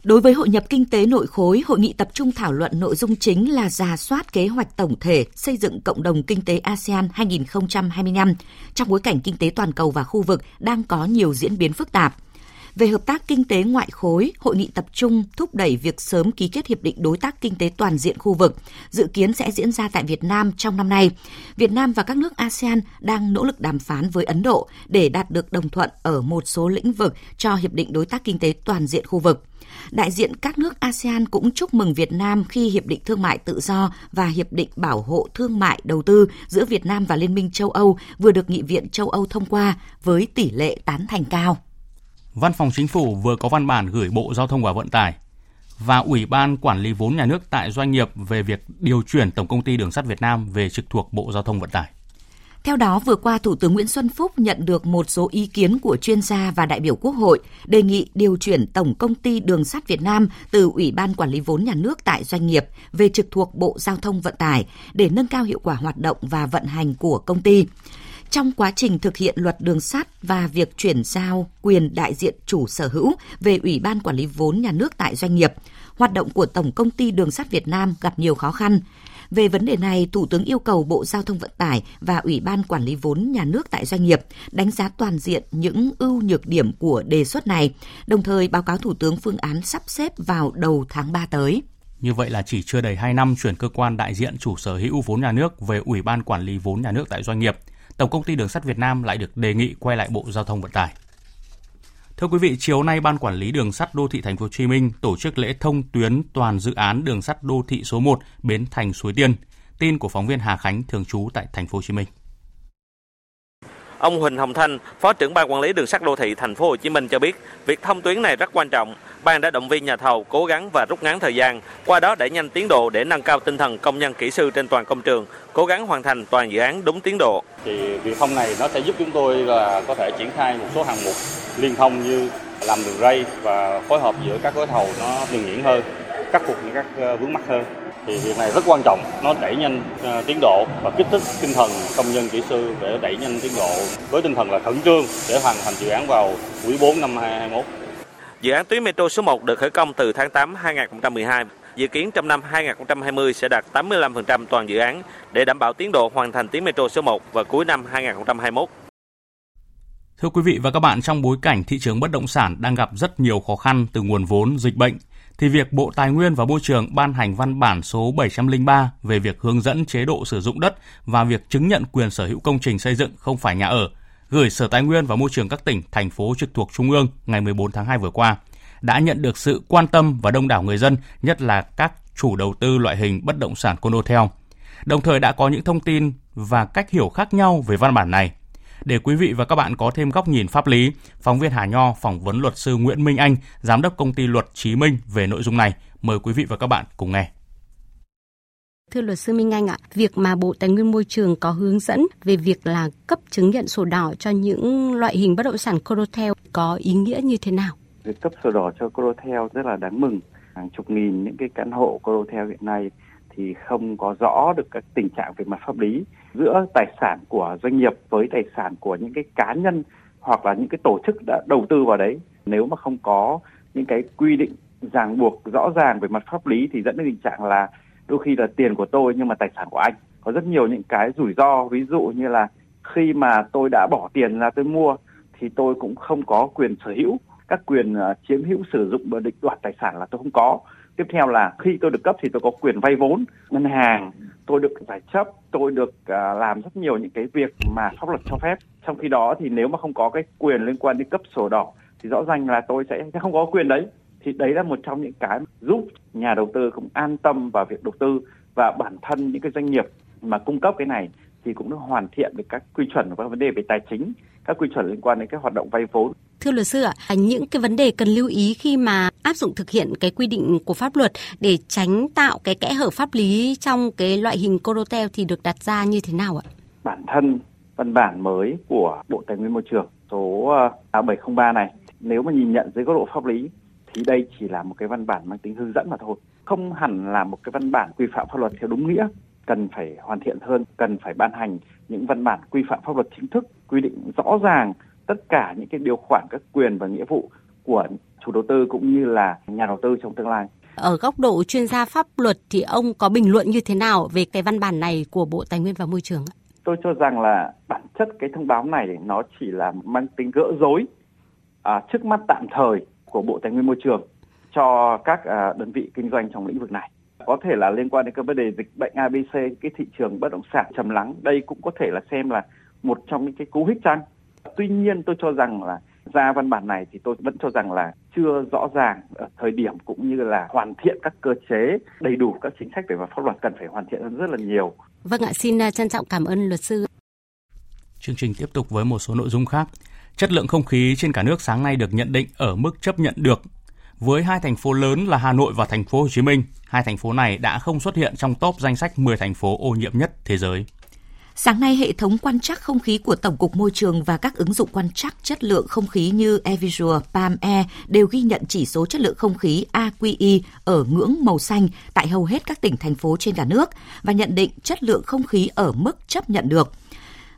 Đối với hội nhập kinh tế nội khối, hội nghị tập trung thảo luận nội dung chính là giả soát kế hoạch tổng thể xây dựng cộng đồng kinh tế ASEAN 2025 trong bối cảnh kinh tế toàn cầu và khu vực đang có nhiều diễn biến phức tạp. Về hợp tác kinh tế ngoại khối, hội nghị tập trung thúc đẩy việc sớm ký kết hiệp định đối tác kinh tế toàn diện khu vực, dự kiến sẽ diễn ra tại Việt Nam trong năm nay. Việt Nam và các nước ASEAN đang nỗ lực đàm phán với Ấn Độ để đạt được đồng thuận ở một số lĩnh vực cho hiệp định đối tác kinh tế toàn diện khu vực. Đại diện các nước ASEAN cũng chúc mừng Việt Nam khi Hiệp định Thương mại Tự do và Hiệp định Bảo hộ Thương mại Đầu tư giữa Việt Nam và Liên minh châu Âu vừa được Nghị viện châu Âu thông qua với tỷ lệ tán thành cao. Văn phòng Chính phủ vừa có văn bản gửi Bộ Giao thông và Vận tải và Ủy ban Quản lý vốn nhà nước tại doanh nghiệp về việc điều chuyển Tổng công ty Đường sắt Việt Nam về trực thuộc Bộ Giao thông Vận tải. Theo đó, vừa qua Thủ tướng Nguyễn Xuân Phúc nhận được một số ý kiến của chuyên gia và đại biểu Quốc hội đề nghị điều chuyển Tổng công ty Đường sắt Việt Nam từ Ủy ban Quản lý vốn nhà nước tại doanh nghiệp về trực thuộc Bộ Giao thông Vận tải để nâng cao hiệu quả hoạt động và vận hành của công ty. Trong quá trình thực hiện luật đường sắt và việc chuyển giao quyền đại diện chủ sở hữu về Ủy ban Quản lý vốn nhà nước tại doanh nghiệp, hoạt động của Tổng công ty Đường sắt Việt Nam gặp nhiều khó khăn về vấn đề này, Thủ tướng yêu cầu Bộ Giao thông Vận tải và Ủy ban Quản lý vốn nhà nước tại doanh nghiệp đánh giá toàn diện những ưu nhược điểm của đề xuất này, đồng thời báo cáo Thủ tướng phương án sắp xếp vào đầu tháng 3 tới. Như vậy là chỉ chưa đầy 2 năm chuyển cơ quan đại diện chủ sở hữu vốn nhà nước về Ủy ban Quản lý vốn nhà nước tại doanh nghiệp, Tổng công ty Đường sắt Việt Nam lại được đề nghị quay lại Bộ Giao thông Vận tải. Thưa quý vị, chiều nay Ban Quản lý Đường sắt Đô thị Thành phố Hồ Chí Minh tổ chức lễ thông tuyến toàn dự án đường sắt đô thị số 1 Bến Thành Suối Tiên. Tin của phóng viên Hà Khánh thường trú tại Thành phố Hồ Chí Minh. Ông Huỳnh Hồng Thanh, Phó trưởng ban quản lý đường sắt đô thị thành phố Hồ Chí Minh cho biết, việc thông tuyến này rất quan trọng. Ban đã động viên nhà thầu cố gắng và rút ngắn thời gian, qua đó đẩy nhanh tiến độ để nâng cao tinh thần công nhân kỹ sư trên toàn công trường, cố gắng hoàn thành toàn dự án đúng tiến độ. Thì việc thông này nó sẽ giúp chúng tôi là có thể triển khai một số hạng mục liên thông như làm đường ray và phối hợp giữa các gói thầu nó nhuần nhuyễn hơn, khắc phục những các ờ, vướng mắc hơn thì việc này rất quan trọng nó đẩy nhanh ờ, tiến độ và kích thích tinh thần công nhân kỹ sư để đẩy nhanh tiến độ với tinh thần là khẩn trương để hoàn thành dự án vào quý 4 năm 2021. Dự án tuyến metro số 1 được khởi công từ tháng 8 2012 dự kiến trong năm 2020 sẽ đạt 85% toàn dự án để đảm bảo tiến độ hoàn thành tuyến metro số 1 vào cuối năm 2021. Thưa quý vị và các bạn, trong bối cảnh thị trường bất động sản đang gặp rất nhiều khó khăn từ nguồn vốn, dịch bệnh, thì việc Bộ Tài nguyên và Môi trường ban hành văn bản số 703 về việc hướng dẫn chế độ sử dụng đất và việc chứng nhận quyền sở hữu công trình xây dựng không phải nhà ở, gửi Sở Tài nguyên và Môi trường các tỉnh, thành phố trực thuộc Trung ương ngày 14 tháng 2 vừa qua, đã nhận được sự quan tâm và đông đảo người dân, nhất là các chủ đầu tư loại hình bất động sản condotel. Đồng thời đã có những thông tin và cách hiểu khác nhau về văn bản này. Để quý vị và các bạn có thêm góc nhìn pháp lý, phóng viên Hà Nho phỏng vấn luật sư Nguyễn Minh Anh, giám đốc công ty luật Chí Minh về nội dung này. Mời quý vị và các bạn cùng nghe. Thưa luật sư Minh Anh ạ, việc mà Bộ Tài nguyên Môi trường có hướng dẫn về việc là cấp chứng nhận sổ đỏ cho những loại hình bất động sản Corotel có ý nghĩa như thế nào? Việc cấp sổ đỏ cho Corotel rất là đáng mừng. Hàng chục nghìn những cái căn hộ Corotel hiện nay thì không có rõ được các tình trạng về mặt pháp lý giữa tài sản của doanh nghiệp với tài sản của những cái cá nhân hoặc là những cái tổ chức đã đầu tư vào đấy. Nếu mà không có những cái quy định ràng buộc rõ ràng về mặt pháp lý thì dẫn đến tình trạng là đôi khi là tiền của tôi nhưng mà tài sản của anh. Có rất nhiều những cái rủi ro, ví dụ như là khi mà tôi đã bỏ tiền ra tôi mua thì tôi cũng không có quyền sở hữu. Các quyền à, chiếm hữu sử dụng và định đoạt tài sản là tôi không có tiếp theo là khi tôi được cấp thì tôi có quyền vay vốn. Ngân hàng tôi được giải chấp tôi được uh, làm rất nhiều những cái việc mà pháp luật cho phép. Trong khi đó thì nếu mà không có cái quyền liên quan đến cấp sổ đỏ thì rõ ràng là tôi sẽ, sẽ không có quyền đấy. Thì đấy là một trong những cái giúp nhà đầu tư cũng an tâm vào việc đầu tư và bản thân những cái doanh nghiệp mà cung cấp cái này thì cũng được hoàn thiện được các quy chuẩn và các vấn đề về tài chính các quy chuẩn liên quan đến các hoạt động vay vốn. Thưa luật sư ạ, à, những cái vấn đề cần lưu ý khi mà áp dụng thực hiện cái quy định của pháp luật để tránh tạo cái kẽ hở pháp lý trong cái loại hình Corotel thì được đặt ra như thế nào ạ? Bản thân văn bản mới của Bộ Tài nguyên Môi trường số ờ, 703 này, nếu mà nhìn nhận dưới góc độ pháp lý thì đây chỉ là một cái văn bản mang tính hướng dẫn mà thôi, không hẳn là một cái văn bản quy phạm pháp luật theo đúng nghĩa cần phải hoàn thiện hơn, cần phải ban hành những văn bản quy phạm pháp luật chính thức quy định rõ ràng tất cả những cái điều khoản các quyền và nghĩa vụ của chủ đầu tư cũng như là nhà đầu tư trong tương lai. Ở góc độ chuyên gia pháp luật thì ông có bình luận như thế nào về cái văn bản này của Bộ Tài nguyên và Môi trường ạ? Tôi cho rằng là bản chất cái thông báo này nó chỉ là mang tính gỡ rối à, trước mắt tạm thời của Bộ Tài nguyên Môi trường cho các à, đơn vị kinh doanh trong lĩnh vực này có thể là liên quan đến các vấn đề dịch bệnh ABC cái thị trường bất động sản trầm lắng đây cũng có thể là xem là một trong những cái cú hích chăng tuy nhiên tôi cho rằng là ra văn bản này thì tôi vẫn cho rằng là chưa rõ ràng ở thời điểm cũng như là hoàn thiện các cơ chế đầy đủ các chính sách về mặt pháp luật cần phải hoàn thiện hơn rất là nhiều. Vâng ạ, xin à, trân trọng cảm ơn luật sư. Chương trình tiếp tục với một số nội dung khác. Chất lượng không khí trên cả nước sáng nay được nhận định ở mức chấp nhận được với hai thành phố lớn là Hà Nội và thành phố Hồ Chí Minh, hai thành phố này đã không xuất hiện trong top danh sách 10 thành phố ô nhiễm nhất thế giới. Sáng nay, hệ thống quan trắc không khí của Tổng cục Môi trường và các ứng dụng quan trắc chất lượng không khí như Evisual, Palm Air đều ghi nhận chỉ số chất lượng không khí AQI ở ngưỡng màu xanh tại hầu hết các tỉnh, thành phố trên cả nước và nhận định chất lượng không khí ở mức chấp nhận được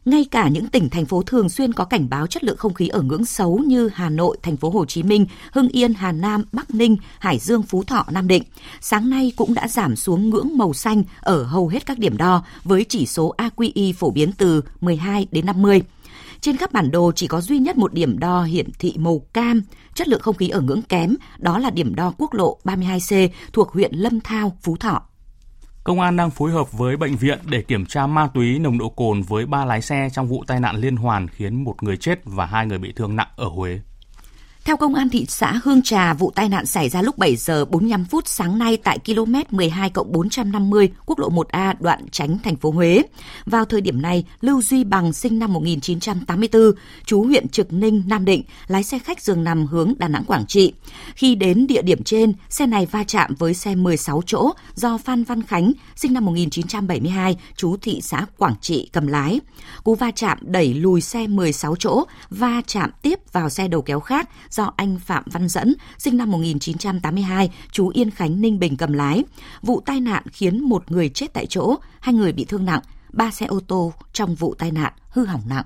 ngay cả những tỉnh thành phố thường xuyên có cảnh báo chất lượng không khí ở ngưỡng xấu như Hà Nội, thành phố Hồ Chí Minh, Hưng Yên, Hà Nam, Bắc Ninh, Hải Dương, Phú Thọ, Nam Định, sáng nay cũng đã giảm xuống ngưỡng màu xanh ở hầu hết các điểm đo với chỉ số AQI phổ biến từ 12 đến 50. Trên các bản đồ chỉ có duy nhất một điểm đo hiển thị màu cam, chất lượng không khí ở ngưỡng kém, đó là điểm đo quốc lộ 32C thuộc huyện Lâm Thao, Phú Thọ. Công an đang phối hợp với bệnh viện để kiểm tra ma túy nồng độ cồn với ba lái xe trong vụ tai nạn liên hoàn khiến một người chết và hai người bị thương nặng ở Huế. Theo công an thị xã Hương Trà, vụ tai nạn xảy ra lúc 7 giờ 45 phút sáng nay tại km 12 450 quốc lộ 1A đoạn tránh thành phố Huế. Vào thời điểm này, Lưu Duy Bằng sinh năm 1984, chú huyện Trực Ninh, Nam Định, lái xe khách giường nằm hướng Đà Nẵng Quảng Trị. Khi đến địa điểm trên, xe này va chạm với xe 16 chỗ do Phan Văn Khánh, sinh năm 1972, chú thị xã Quảng Trị cầm lái. Cú va chạm đẩy lùi xe 16 chỗ, va chạm tiếp vào xe đầu kéo khác do anh Phạm Văn Dẫn, sinh năm 1982, chú Yên Khánh, Ninh Bình cầm lái. Vụ tai nạn khiến một người chết tại chỗ, hai người bị thương nặng, ba xe ô tô trong vụ tai nạn hư hỏng nặng.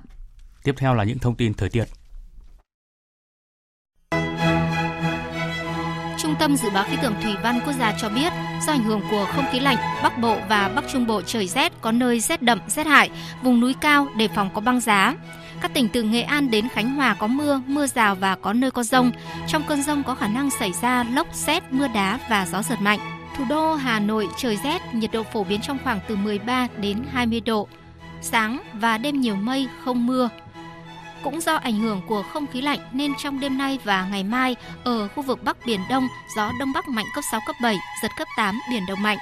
Tiếp theo là những thông tin thời tiết. Trung tâm Dự báo Khí tượng Thủy văn Quốc gia cho biết, do ảnh hưởng của không khí lạnh, Bắc Bộ và Bắc Trung Bộ trời rét, có nơi rét đậm, rét hại, vùng núi cao đề phòng có băng giá. Các tỉnh từ Nghệ An đến Khánh Hòa có mưa, mưa rào và có nơi có rông. Trong cơn rông có khả năng xảy ra lốc, xét, mưa đá và gió giật mạnh. Thủ đô Hà Nội trời rét, nhiệt độ phổ biến trong khoảng từ 13 đến 20 độ. Sáng và đêm nhiều mây, không mưa. Cũng do ảnh hưởng của không khí lạnh nên trong đêm nay và ngày mai ở khu vực Bắc Biển Đông gió Đông Bắc mạnh cấp 6, cấp 7, giật cấp 8, biển động mạnh.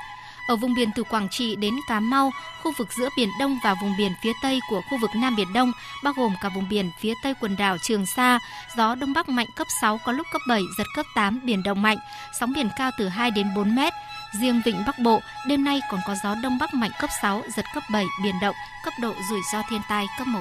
Ở vùng biển từ Quảng Trị đến Cà Mau, khu vực giữa Biển Đông và vùng biển phía Tây của khu vực Nam Biển Đông, bao gồm cả vùng biển phía Tây quần đảo Trường Sa, gió Đông Bắc mạnh cấp 6 có lúc cấp 7, giật cấp 8, biển động mạnh, sóng biển cao từ 2 đến 4 mét. Riêng vịnh Bắc Bộ, đêm nay còn có gió Đông Bắc mạnh cấp 6, giật cấp 7, biển động, cấp độ rủi ro thiên tai cấp 1.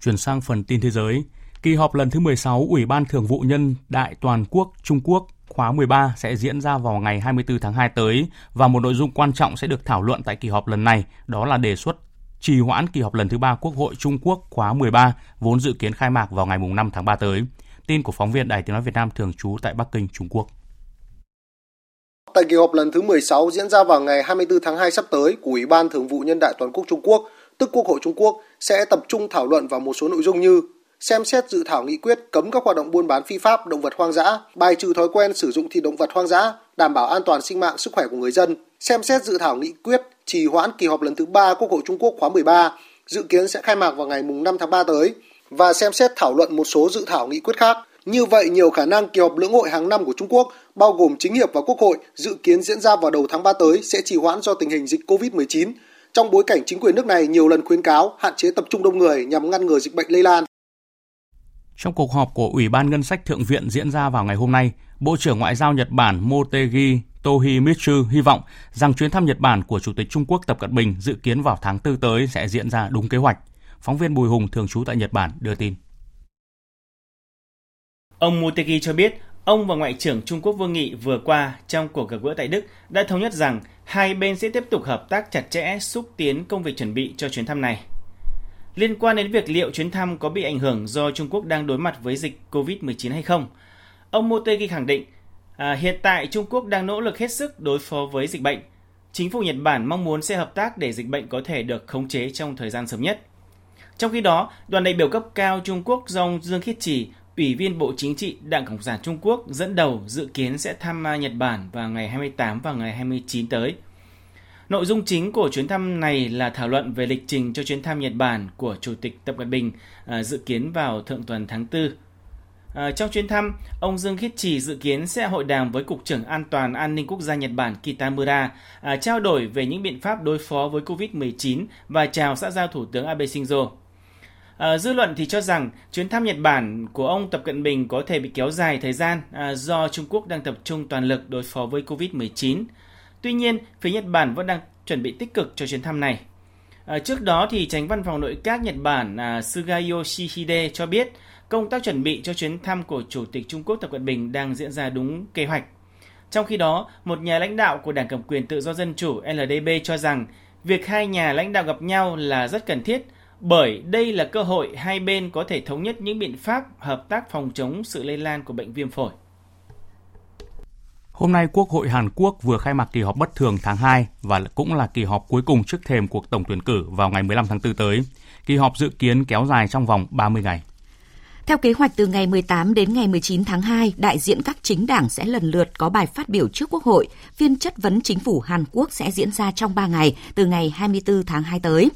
Chuyển sang phần tin thế giới, kỳ họp lần thứ 16 Ủy ban Thường vụ Nhân đại Toàn quốc Trung Quốc khóa 13 sẽ diễn ra vào ngày 24 tháng 2 tới và một nội dung quan trọng sẽ được thảo luận tại kỳ họp lần này, đó là đề xuất trì hoãn kỳ họp lần thứ ba Quốc hội Trung Quốc khóa 13 vốn dự kiến khai mạc vào ngày 5 tháng 3 tới. Tin của phóng viên Đài Tiếng nói Việt Nam thường trú tại Bắc Kinh, Trung Quốc. Tại kỳ họp lần thứ 16 diễn ra vào ngày 24 tháng 2 sắp tới của Ủy ban Thường vụ Nhân đại Toàn quốc Trung Quốc, tức Quốc hội Trung Quốc, sẽ tập trung thảo luận vào một số nội dung như xem xét dự thảo nghị quyết cấm các hoạt động buôn bán phi pháp động vật hoang dã, bài trừ thói quen sử dụng thịt động vật hoang dã, đảm bảo an toàn sinh mạng sức khỏe của người dân, xem xét dự thảo nghị quyết trì hoãn kỳ họp lần thứ 3 Quốc hội Trung Quốc khóa 13, dự kiến sẽ khai mạc vào ngày 5 tháng 3 tới, và xem xét thảo luận một số dự thảo nghị quyết khác. Như vậy, nhiều khả năng kỳ họp lưỡng hội hàng năm của Trung Quốc, bao gồm chính hiệp và quốc hội, dự kiến diễn ra vào đầu tháng 3 tới sẽ trì hoãn do tình hình dịch COVID-19, trong bối cảnh chính quyền nước này nhiều lần khuyến cáo hạn chế tập trung đông người nhằm ngăn ngừa dịch bệnh lây lan. Trong cuộc họp của Ủy ban Ngân sách Thượng viện diễn ra vào ngày hôm nay, Bộ trưởng Ngoại giao Nhật Bản Motegi Tohimitsu hy vọng rằng chuyến thăm Nhật Bản của Chủ tịch Trung Quốc Tập Cận Bình dự kiến vào tháng 4 tới sẽ diễn ra đúng kế hoạch. Phóng viên Bùi Hùng thường trú tại Nhật Bản đưa tin. Ông Motegi cho biết, ông và Ngoại trưởng Trung Quốc Vương Nghị vừa qua trong cuộc gặp gỡ tại Đức đã thống nhất rằng hai bên sẽ tiếp tục hợp tác chặt chẽ xúc tiến công việc chuẩn bị cho chuyến thăm này. Liên quan đến việc liệu chuyến thăm có bị ảnh hưởng do Trung Quốc đang đối mặt với dịch COVID-19 hay không, ông Motegi khẳng định à, hiện tại Trung Quốc đang nỗ lực hết sức đối phó với dịch bệnh. Chính phủ Nhật Bản mong muốn sẽ hợp tác để dịch bệnh có thể được khống chế trong thời gian sớm nhất. Trong khi đó, đoàn đại biểu cấp cao Trung Quốc do ông Dương Khiết Trì, Ủy viên Bộ Chính trị Đảng Cộng sản Trung Quốc dẫn đầu dự kiến sẽ thăm Nhật Bản vào ngày 28 và ngày 29 tới. Nội dung chính của chuyến thăm này là thảo luận về lịch trình cho chuyến thăm Nhật Bản của Chủ tịch Tập Cận Bình à, dự kiến vào thượng tuần tháng 4. À, trong chuyến thăm, ông Dương Khiết Trì dự kiến sẽ hội đàm với Cục trưởng An toàn An ninh Quốc gia Nhật Bản Kitamura, à, trao đổi về những biện pháp đối phó với COVID-19 và chào xã giao Thủ tướng Abe Shinzo. À, dư luận thì cho rằng chuyến thăm Nhật Bản của ông Tập Cận Bình có thể bị kéo dài thời gian à, do Trung Quốc đang tập trung toàn lực đối phó với COVID-19. Tuy nhiên, phía Nhật Bản vẫn đang chuẩn bị tích cực cho chuyến thăm này. À, trước đó thì tránh văn phòng nội các Nhật Bản à, Suga Yoshihide cho biết công tác chuẩn bị cho chuyến thăm của Chủ tịch Trung Quốc Tập Cận Bình đang diễn ra đúng kế hoạch. Trong khi đó, một nhà lãnh đạo của Đảng Cầm quyền Tự do Dân chủ LDP cho rằng việc hai nhà lãnh đạo gặp nhau là rất cần thiết bởi đây là cơ hội hai bên có thể thống nhất những biện pháp hợp tác phòng chống sự lây lan của bệnh viêm phổi. Hôm nay, Quốc hội Hàn Quốc vừa khai mạc kỳ họp bất thường tháng 2 và cũng là kỳ họp cuối cùng trước thềm cuộc tổng tuyển cử vào ngày 15 tháng 4 tới. Kỳ họp dự kiến kéo dài trong vòng 30 ngày. Theo kế hoạch từ ngày 18 đến ngày 19 tháng 2, đại diện các chính đảng sẽ lần lượt có bài phát biểu trước Quốc hội. Phiên chất vấn chính phủ Hàn Quốc sẽ diễn ra trong 3 ngày, từ ngày 24 tháng 2 tới.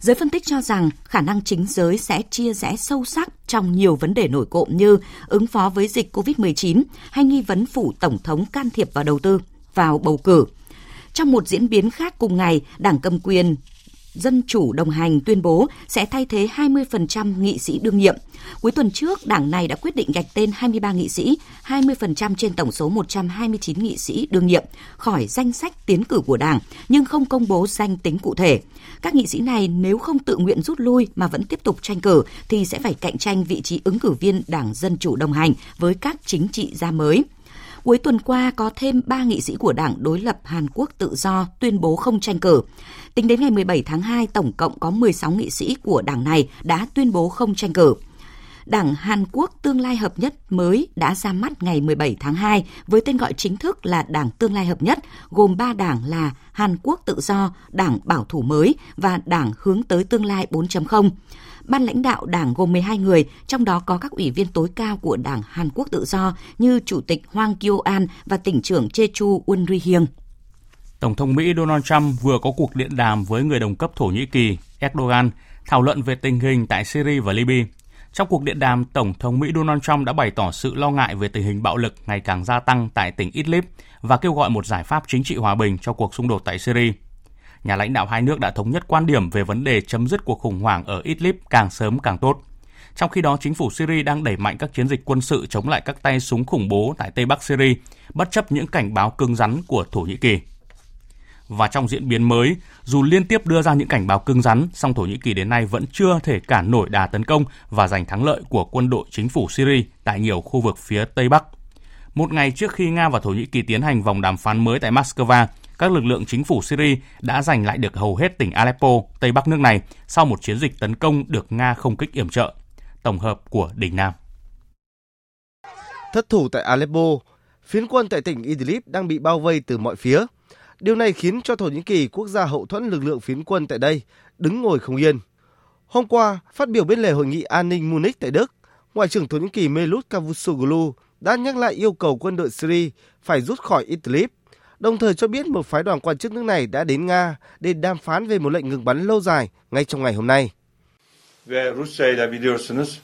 Giới phân tích cho rằng khả năng chính giới sẽ chia rẽ sâu sắc trong nhiều vấn đề nổi cộm như ứng phó với dịch COVID-19 hay nghi vấn phủ Tổng thống can thiệp vào đầu tư, vào bầu cử. Trong một diễn biến khác cùng ngày, Đảng cầm quyền Dân chủ đồng hành tuyên bố sẽ thay thế 20% nghị sĩ đương nhiệm. Cuối tuần trước, đảng này đã quyết định gạch tên 23 nghị sĩ, 20% trên tổng số 129 nghị sĩ đương nhiệm, khỏi danh sách tiến cử của đảng, nhưng không công bố danh tính cụ thể. Các nghị sĩ này nếu không tự nguyện rút lui mà vẫn tiếp tục tranh cử thì sẽ phải cạnh tranh vị trí ứng cử viên Đảng Dân Chủ đồng hành với các chính trị gia mới. Cuối tuần qua có thêm 3 nghị sĩ của Đảng đối lập Hàn Quốc tự do tuyên bố không tranh cử. Tính đến ngày 17 tháng 2, tổng cộng có 16 nghị sĩ của đảng này đã tuyên bố không tranh cử. Đảng Hàn Quốc Tương lai Hợp nhất mới đã ra mắt ngày 17 tháng 2 với tên gọi chính thức là Đảng Tương lai Hợp nhất, gồm 3 đảng là Hàn Quốc Tự do, Đảng Bảo thủ mới và Đảng Hướng tới Tương lai 4.0. Ban lãnh đạo đảng gồm 12 người, trong đó có các ủy viên tối cao của Đảng Hàn Quốc Tự do như Chủ tịch Hwang Kyo-an và tỉnh trưởng Jeju Won Ri-hyung. Tổng thống Mỹ Donald Trump vừa có cuộc điện đàm với người đồng cấp Thổ Nhĩ Kỳ Erdogan thảo luận về tình hình tại Syria và Libya. Trong cuộc điện đàm, Tổng thống Mỹ Donald Trump đã bày tỏ sự lo ngại về tình hình bạo lực ngày càng gia tăng tại tỉnh Idlib và kêu gọi một giải pháp chính trị hòa bình cho cuộc xung đột tại Syria. Nhà lãnh đạo hai nước đã thống nhất quan điểm về vấn đề chấm dứt cuộc khủng hoảng ở Idlib càng sớm càng tốt. Trong khi đó, chính phủ Syria đang đẩy mạnh các chiến dịch quân sự chống lại các tay súng khủng bố tại Tây Bắc Syria, bất chấp những cảnh báo cứng rắn của Thổ Nhĩ Kỳ. Và trong diễn biến mới, dù liên tiếp đưa ra những cảnh báo cứng rắn, song Thổ Nhĩ Kỳ đến nay vẫn chưa thể cản nổi đà tấn công và giành thắng lợi của quân đội chính phủ Syria tại nhiều khu vực phía Tây Bắc. Một ngày trước khi Nga và Thổ Nhĩ Kỳ tiến hành vòng đàm phán mới tại Moscow, các lực lượng chính phủ Syria đã giành lại được hầu hết tỉnh Aleppo, Tây Bắc nước này sau một chiến dịch tấn công được Nga không kích yểm trợ. Tổng hợp của Đình Nam Thất thủ tại Aleppo, phiến quân tại tỉnh Idlib đang bị bao vây từ mọi phía – Điều này khiến cho Thổ Nhĩ Kỳ, quốc gia hậu thuẫn lực lượng phiến quân tại đây, đứng ngồi không yên. Hôm qua, phát biểu bên lề hội nghị an ninh Munich tại Đức, Ngoại trưởng Thổ Nhĩ Kỳ Melut Cavusoglu đã nhắc lại yêu cầu quân đội Syria phải rút khỏi Idlib, đồng thời cho biết một phái đoàn quan chức nước này đã đến Nga để đàm phán về một lệnh ngừng bắn lâu dài ngay trong ngày hôm nay. Ve Rusya ile biliyorsunuz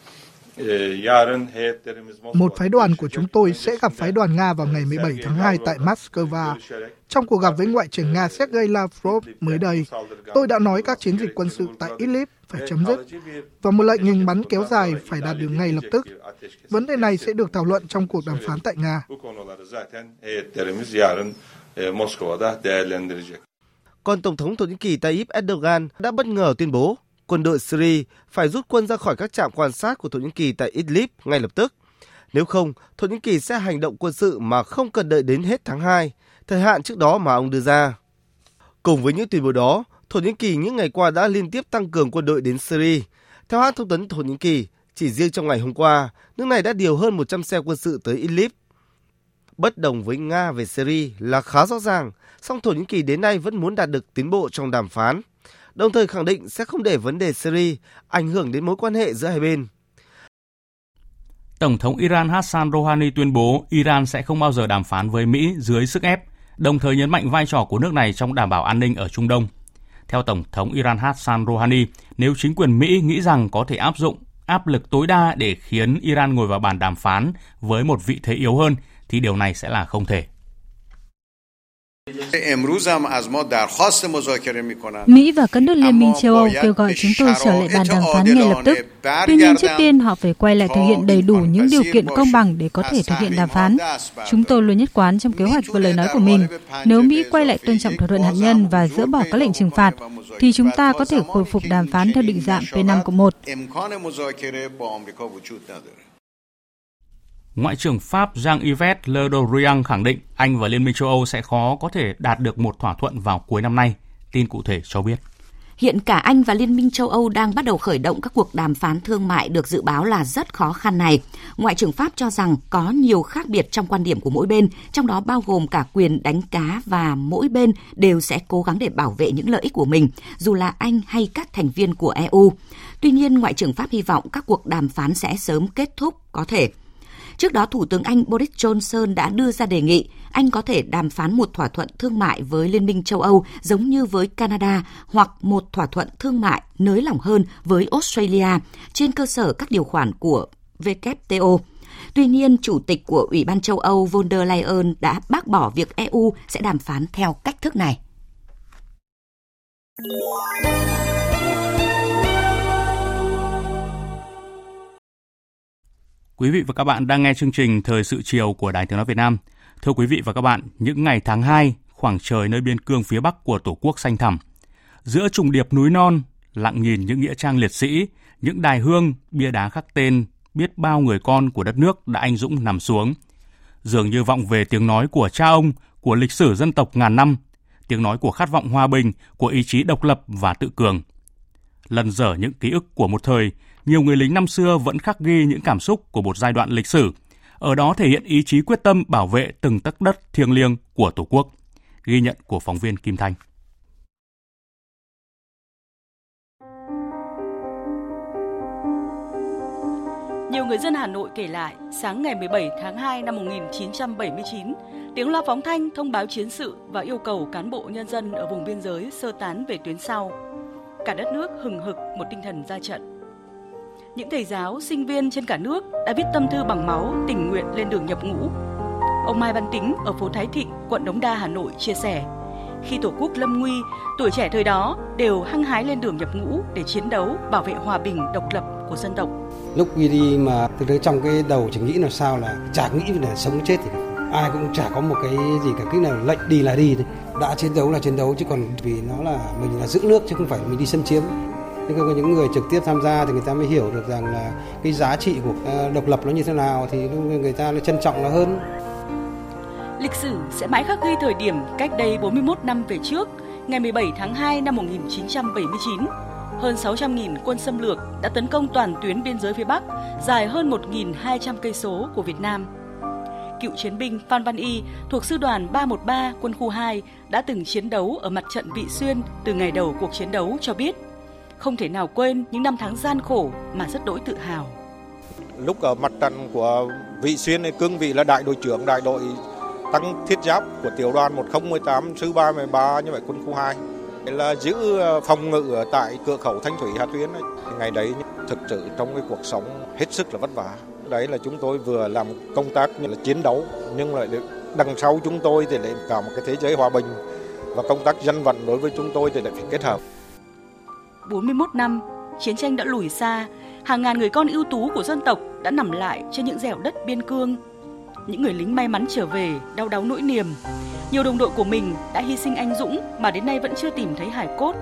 một phái đoàn của chúng tôi sẽ gặp phái đoàn Nga vào ngày 17 tháng 2 tại Moscow. Trong cuộc gặp với Ngoại trưởng Nga Sergei Lavrov mới đây, tôi đã nói các chiến dịch quân sự tại Idlib phải chấm dứt và một lệnh ngừng bắn kéo dài phải đạt được ngay lập tức. Vấn đề này sẽ được thảo luận trong cuộc đàm phán tại Nga. E, Còn Tổng thống Thổ Nhĩ Kỳ Tayyip Erdogan đã bất ngờ tuyên bố quân đội Syria phải rút quân ra khỏi các trạm quan sát của Thổ Nhĩ Kỳ tại Idlib ngay lập tức. Nếu không, Thổ Nhĩ Kỳ sẽ hành động quân sự mà không cần đợi đến hết tháng 2, thời hạn trước đó mà ông đưa ra. Cùng với những tuyên bố đó, Thổ Nhĩ Kỳ những ngày qua đã liên tiếp tăng cường quân đội đến Syria. Theo hãng thông tấn Thổ Nhĩ Kỳ, chỉ riêng trong ngày hôm qua, nước này đã điều hơn 100 xe quân sự tới Idlib. Bất đồng với Nga về Syria là khá rõ ràng, song Thổ Nhĩ Kỳ đến nay vẫn muốn đạt được tiến bộ trong đàm phán đồng thời khẳng định sẽ không để vấn đề Syria ảnh hưởng đến mối quan hệ giữa hai bên. Tổng thống Iran Hassan Rouhani tuyên bố Iran sẽ không bao giờ đàm phán với Mỹ dưới sức ép, đồng thời nhấn mạnh vai trò của nước này trong đảm bảo an ninh ở Trung Đông. Theo Tổng thống Iran Hassan Rouhani, nếu chính quyền Mỹ nghĩ rằng có thể áp dụng áp lực tối đa để khiến Iran ngồi vào bàn đàm phán với một vị thế yếu hơn, thì điều này sẽ là không thể. Mỹ và các nước Liên minh châu Âu kêu gọi chúng tôi trở lại bàn đàm phán ngay lập tức. Tuy nhiên, trước tiên họ phải quay lại thực hiện đầy đủ những điều kiện công bằng để có thể thực hiện đàm phán. Chúng tôi luôn nhất quán trong kế hoạch và lời nói của mình. Nếu Mỹ quay lại tôn trọng thỏa thuận hạt nhân và dỡ bỏ các lệnh trừng phạt, thì chúng ta có thể khôi phục đàm phán theo định dạng P5 cộng 1. Ngoại trưởng Pháp Jean-Yves Le Drian khẳng định Anh và Liên minh châu Âu sẽ khó có thể đạt được một thỏa thuận vào cuối năm nay. Tin cụ thể cho biết. Hiện cả Anh và Liên minh châu Âu đang bắt đầu khởi động các cuộc đàm phán thương mại được dự báo là rất khó khăn này. Ngoại trưởng Pháp cho rằng có nhiều khác biệt trong quan điểm của mỗi bên, trong đó bao gồm cả quyền đánh cá và mỗi bên đều sẽ cố gắng để bảo vệ những lợi ích của mình, dù là Anh hay các thành viên của EU. Tuy nhiên, Ngoại trưởng Pháp hy vọng các cuộc đàm phán sẽ sớm kết thúc có thể Trước đó, Thủ tướng Anh Boris Johnson đã đưa ra đề nghị Anh có thể đàm phán một thỏa thuận thương mại với Liên minh châu Âu giống như với Canada hoặc một thỏa thuận thương mại nới lỏng hơn với Australia trên cơ sở các điều khoản của WTO. Tuy nhiên, Chủ tịch của Ủy ban châu Âu von der Leyen đã bác bỏ việc EU sẽ đàm phán theo cách thức này. Quý vị và các bạn đang nghe chương trình Thời sự chiều của Đài Tiếng Nói Việt Nam. Thưa quý vị và các bạn, những ngày tháng 2, khoảng trời nơi biên cương phía Bắc của Tổ quốc xanh thẳm. Giữa trùng điệp núi non, lặng nhìn những nghĩa trang liệt sĩ, những đài hương, bia đá khắc tên, biết bao người con của đất nước đã anh dũng nằm xuống. Dường như vọng về tiếng nói của cha ông, của lịch sử dân tộc ngàn năm, tiếng nói của khát vọng hòa bình, của ý chí độc lập và tự cường. Lần dở những ký ức của một thời, nhiều người lính năm xưa vẫn khắc ghi những cảm xúc của một giai đoạn lịch sử. Ở đó thể hiện ý chí quyết tâm bảo vệ từng tấc đất thiêng liêng của Tổ quốc. Ghi nhận của phóng viên Kim Thanh. Nhiều người dân Hà Nội kể lại, sáng ngày 17 tháng 2 năm 1979, tiếng loa phóng thanh thông báo chiến sự và yêu cầu cán bộ nhân dân ở vùng biên giới sơ tán về tuyến sau. Cả đất nước hừng hực một tinh thần ra trận. Những thầy giáo, sinh viên trên cả nước đã viết tâm thư bằng máu tình nguyện lên đường nhập ngũ. Ông Mai Văn Tính ở phố Thái Thịnh, quận Đống Đa, Hà Nội chia sẻ, khi Tổ quốc lâm nguy, tuổi trẻ thời đó đều hăng hái lên đường nhập ngũ để chiến đấu bảo vệ hòa bình, độc lập của dân tộc. Lúc đi đi mà từ trong cái đầu chỉ nghĩ là sao là chả nghĩ là sống chết thì ai cũng chả có một cái gì cả cái nào lệnh đi là đi đã chiến đấu là chiến đấu chứ còn vì nó là mình là giữ nước chứ không phải mình đi xâm chiếm nhưng có những người trực tiếp tham gia thì người ta mới hiểu được rằng là cái giá trị của ờ, độc lập nó như thế nào thì người ta nó trân trọng nó hơn. Lịch sử sẽ mãi khắc ghi thời điểm cách đây 41 năm về trước, ngày 17 tháng 2 năm 1979, hơn 600.000 quân xâm lược đã tấn công toàn tuyến biên giới phía Bắc, dài hơn 1.200 cây số của Việt Nam. Cựu chiến binh Phan Văn Y thuộc sư đoàn 313 quân khu 2 đã từng chiến đấu ở mặt trận Vị Xuyên từ ngày đầu cuộc chiến đấu cho biết không thể nào quên những năm tháng gian khổ mà rất đỗi tự hào. Lúc ở mặt trận của Vị Xuyên cương vị là đại đội trưởng, đại đội tăng thiết giáp của tiểu đoàn 1018 sư 313 như vậy quân khu 2 là giữ ờ, phòng ngự ở tại cửa khẩu Thanh Thủy Hà Tuyến ấy. ngày đấy thực sự trong cái cuộc sống hết sức là vất vả đấy là chúng tôi vừa làm công tác như là chiến đấu, nhưng lại đằng sau chúng tôi thì lại cả một cái thế giới hòa bình và công tác dân vận đối với chúng tôi thì lại phải kết hợp 41 năm chiến tranh đã lùi xa hàng ngàn người con ưu tú của dân tộc đã nằm lại trên những dẻo đất biên cương những người lính may mắn trở về đau đáu nỗi niềm. Nhiều đồng đội của mình đã hy sinh anh dũng mà đến nay vẫn chưa tìm thấy hải cốt.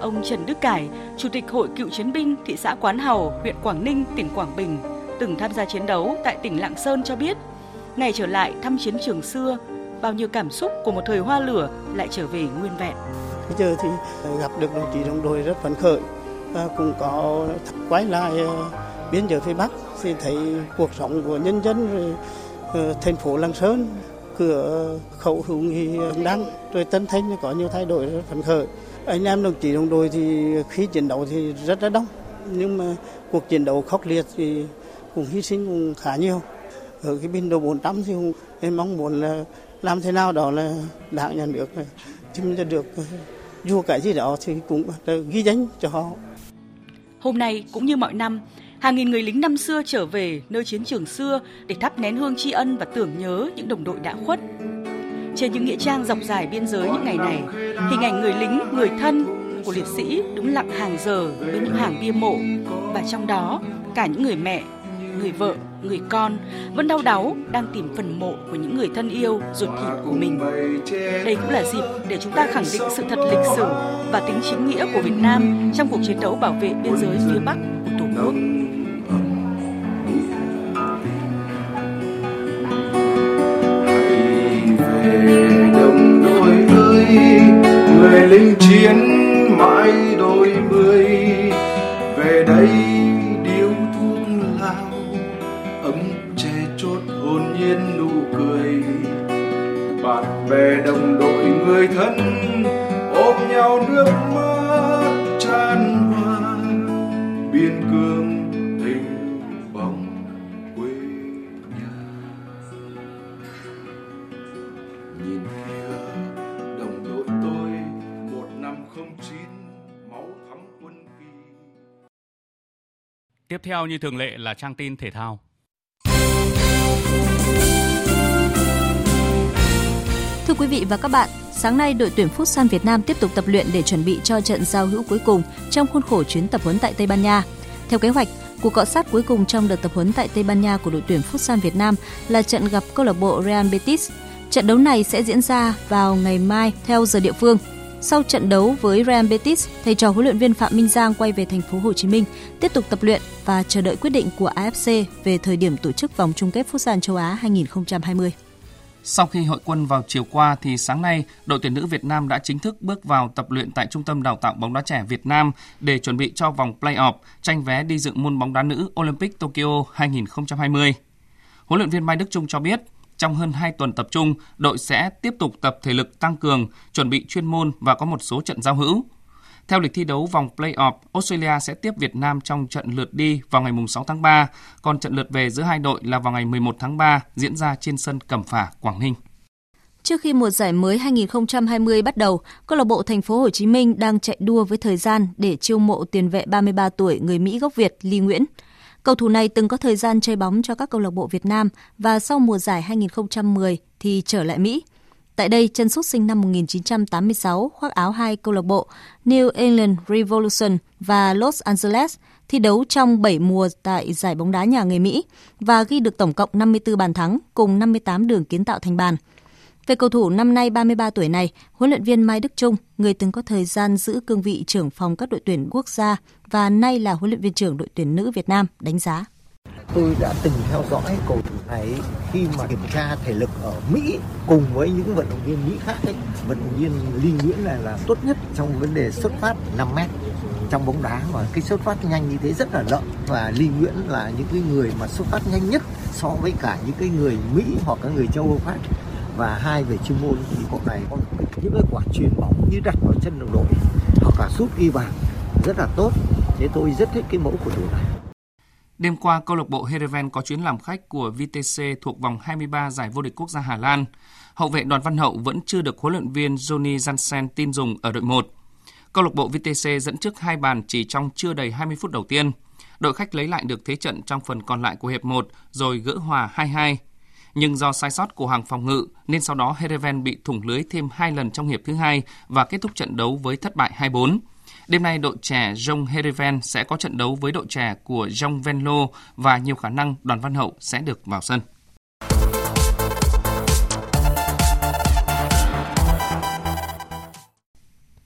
Ông Trần Đức Cải, Chủ tịch Hội Cựu Chiến binh thị xã Quán Hào, huyện Quảng Ninh, tỉnh Quảng Bình, từng tham gia chiến đấu tại tỉnh Lạng Sơn cho biết, ngày trở lại thăm chiến trường xưa, bao nhiêu cảm xúc của một thời hoa lửa lại trở về nguyên vẹn. Bây giờ thì gặp được đồng chí đồng đội rất phấn khởi. Và cũng có quay lại ờ, biên giới phía Bắc thì thấy cuộc sống của nhân dân rồi ờ, thành phố Lạng Sơn, cửa khẩu hữu nghị đăng, rồi Tân Thanh có nhiều thay đổi rất phấn khởi. Anh em đồng chí đồng đội thì khi chiến đấu thì rất là đông, nhưng mà cuộc chiến đấu khốc liệt thì cũng hy sinh cũng khá nhiều. Ở cái biên độ 400 thì em mong muốn là làm thế nào đó là đảng nhà nước chúng ta được dù cái gì đó thì cũng ghi danh cho họ hôm nay cũng như mọi năm hàng nghìn người lính năm xưa trở về nơi chiến trường xưa để thắp nén hương tri ân và tưởng nhớ những đồng đội đã khuất. Trên những nghĩa trang dọc dài biên giới những ngày này, hình ảnh người lính, người thân của liệt sĩ đứng lặng hàng giờ bên những hàng bia mộ và trong đó cả những người mẹ, người vợ, người con vẫn đau đáu đang tìm phần mộ của những người thân yêu ruột thịt của mình. Đây cũng là dịp để chúng ta khẳng định sự thật lịch sử và tính chính nghĩa của Việt Nam trong cuộc chiến đấu bảo vệ biên giới phía Bắc của Tổ quốc. đồng đội ơi người lính chiến mãi đôi mươi về đây về đồng đội người thân, ôm nhau nước mắt tràn hoa, biên cương hình bóng quê nhà. Nhìn kia đồng đội tôi, một năm không chín, máu thắm quân kỳ tiếp theo như thường lệ là trang tin thể thao. Thưa quý vị và các bạn, sáng nay đội tuyển Futsal Việt Nam tiếp tục tập luyện để chuẩn bị cho trận giao hữu cuối cùng trong khuôn khổ chuyến tập huấn tại Tây Ban Nha. Theo kế hoạch, cuộc cọ sát cuối cùng trong đợt tập huấn tại Tây Ban Nha của đội tuyển Futsal Việt Nam là trận gặp câu lạc bộ Real Betis. Trận đấu này sẽ diễn ra vào ngày mai theo giờ địa phương. Sau trận đấu với Real Betis, thầy trò huấn luyện viên Phạm Minh Giang quay về thành phố Hồ Chí Minh tiếp tục tập luyện và chờ đợi quyết định của AFC về thời điểm tổ chức vòng chung kết Futsal châu Á 2020. Sau khi hội quân vào chiều qua thì sáng nay, đội tuyển nữ Việt Nam đã chính thức bước vào tập luyện tại Trung tâm Đào tạo bóng đá trẻ Việt Nam để chuẩn bị cho vòng play-off tranh vé đi dự môn bóng đá nữ Olympic Tokyo 2020. Huấn luyện viên Mai Đức Trung cho biết, trong hơn 2 tuần tập trung, đội sẽ tiếp tục tập thể lực tăng cường, chuẩn bị chuyên môn và có một số trận giao hữu. Theo lịch thi đấu vòng play-off, Australia sẽ tiếp Việt Nam trong trận lượt đi vào ngày 6 tháng 3, còn trận lượt về giữa hai đội là vào ngày 11 tháng 3 diễn ra trên sân Cẩm Phả, Quảng Ninh. Trước khi mùa giải mới 2020 bắt đầu, câu lạc bộ Thành phố Hồ Chí Minh đang chạy đua với thời gian để chiêu mộ tiền vệ 33 tuổi người Mỹ gốc Việt Lý Nguyễn. Cầu thủ này từng có thời gian chơi bóng cho các câu lạc bộ Việt Nam và sau mùa giải 2010 thì trở lại Mỹ. Tại đây, chân sút sinh năm 1986 khoác áo hai câu lạc bộ New England Revolution và Los Angeles thi đấu trong 7 mùa tại giải bóng đá nhà nghề Mỹ và ghi được tổng cộng 54 bàn thắng cùng 58 đường kiến tạo thành bàn. Về cầu thủ năm nay 33 tuổi này, huấn luyện viên Mai Đức Trung, người từng có thời gian giữ cương vị trưởng phòng các đội tuyển quốc gia và nay là huấn luyện viên trưởng đội tuyển nữ Việt Nam, đánh giá. Tôi đã từng theo dõi cầu thủ này khi mà kiểm tra thể lực ở Mỹ cùng với những vận động viên Mỹ khác ấy. Vận động viên Lee Nguyễn này là tốt nhất trong vấn đề xuất phát 5 mét. Trong bóng đá và cái xuất phát nhanh như thế rất là lợi và Lee Nguyễn là những cái người mà xuất phát nhanh nhất so với cả những cái người Mỹ hoặc các người châu Âu khác. Và hai về chuyên môn thì cậu này có những cái quả truyền bóng như đặt vào chân đồng đội hoặc là sút ghi bàn. Rất là tốt. Thế tôi rất thích cái mẫu của thủ này. Đêm qua, câu lạc bộ Heerenveen có chuyến làm khách của VTC thuộc vòng 23 giải vô địch quốc gia Hà Lan. Hậu vệ Đoàn Văn Hậu vẫn chưa được huấn luyện viên Johnny Jansen tin dùng ở đội 1. Câu lạc bộ VTC dẫn trước hai bàn chỉ trong chưa đầy 20 phút đầu tiên. Đội khách lấy lại được thế trận trong phần còn lại của hiệp 1 rồi gỡ hòa 2-2. Nhưng do sai sót của hàng phòng ngự nên sau đó Heerenveen bị thủng lưới thêm hai lần trong hiệp thứ hai và kết thúc trận đấu với thất bại 2-4. Đêm nay đội trẻ Jong Hereven sẽ có trận đấu với đội trẻ của Jong Venlo và nhiều khả năng Đoàn Văn Hậu sẽ được vào sân.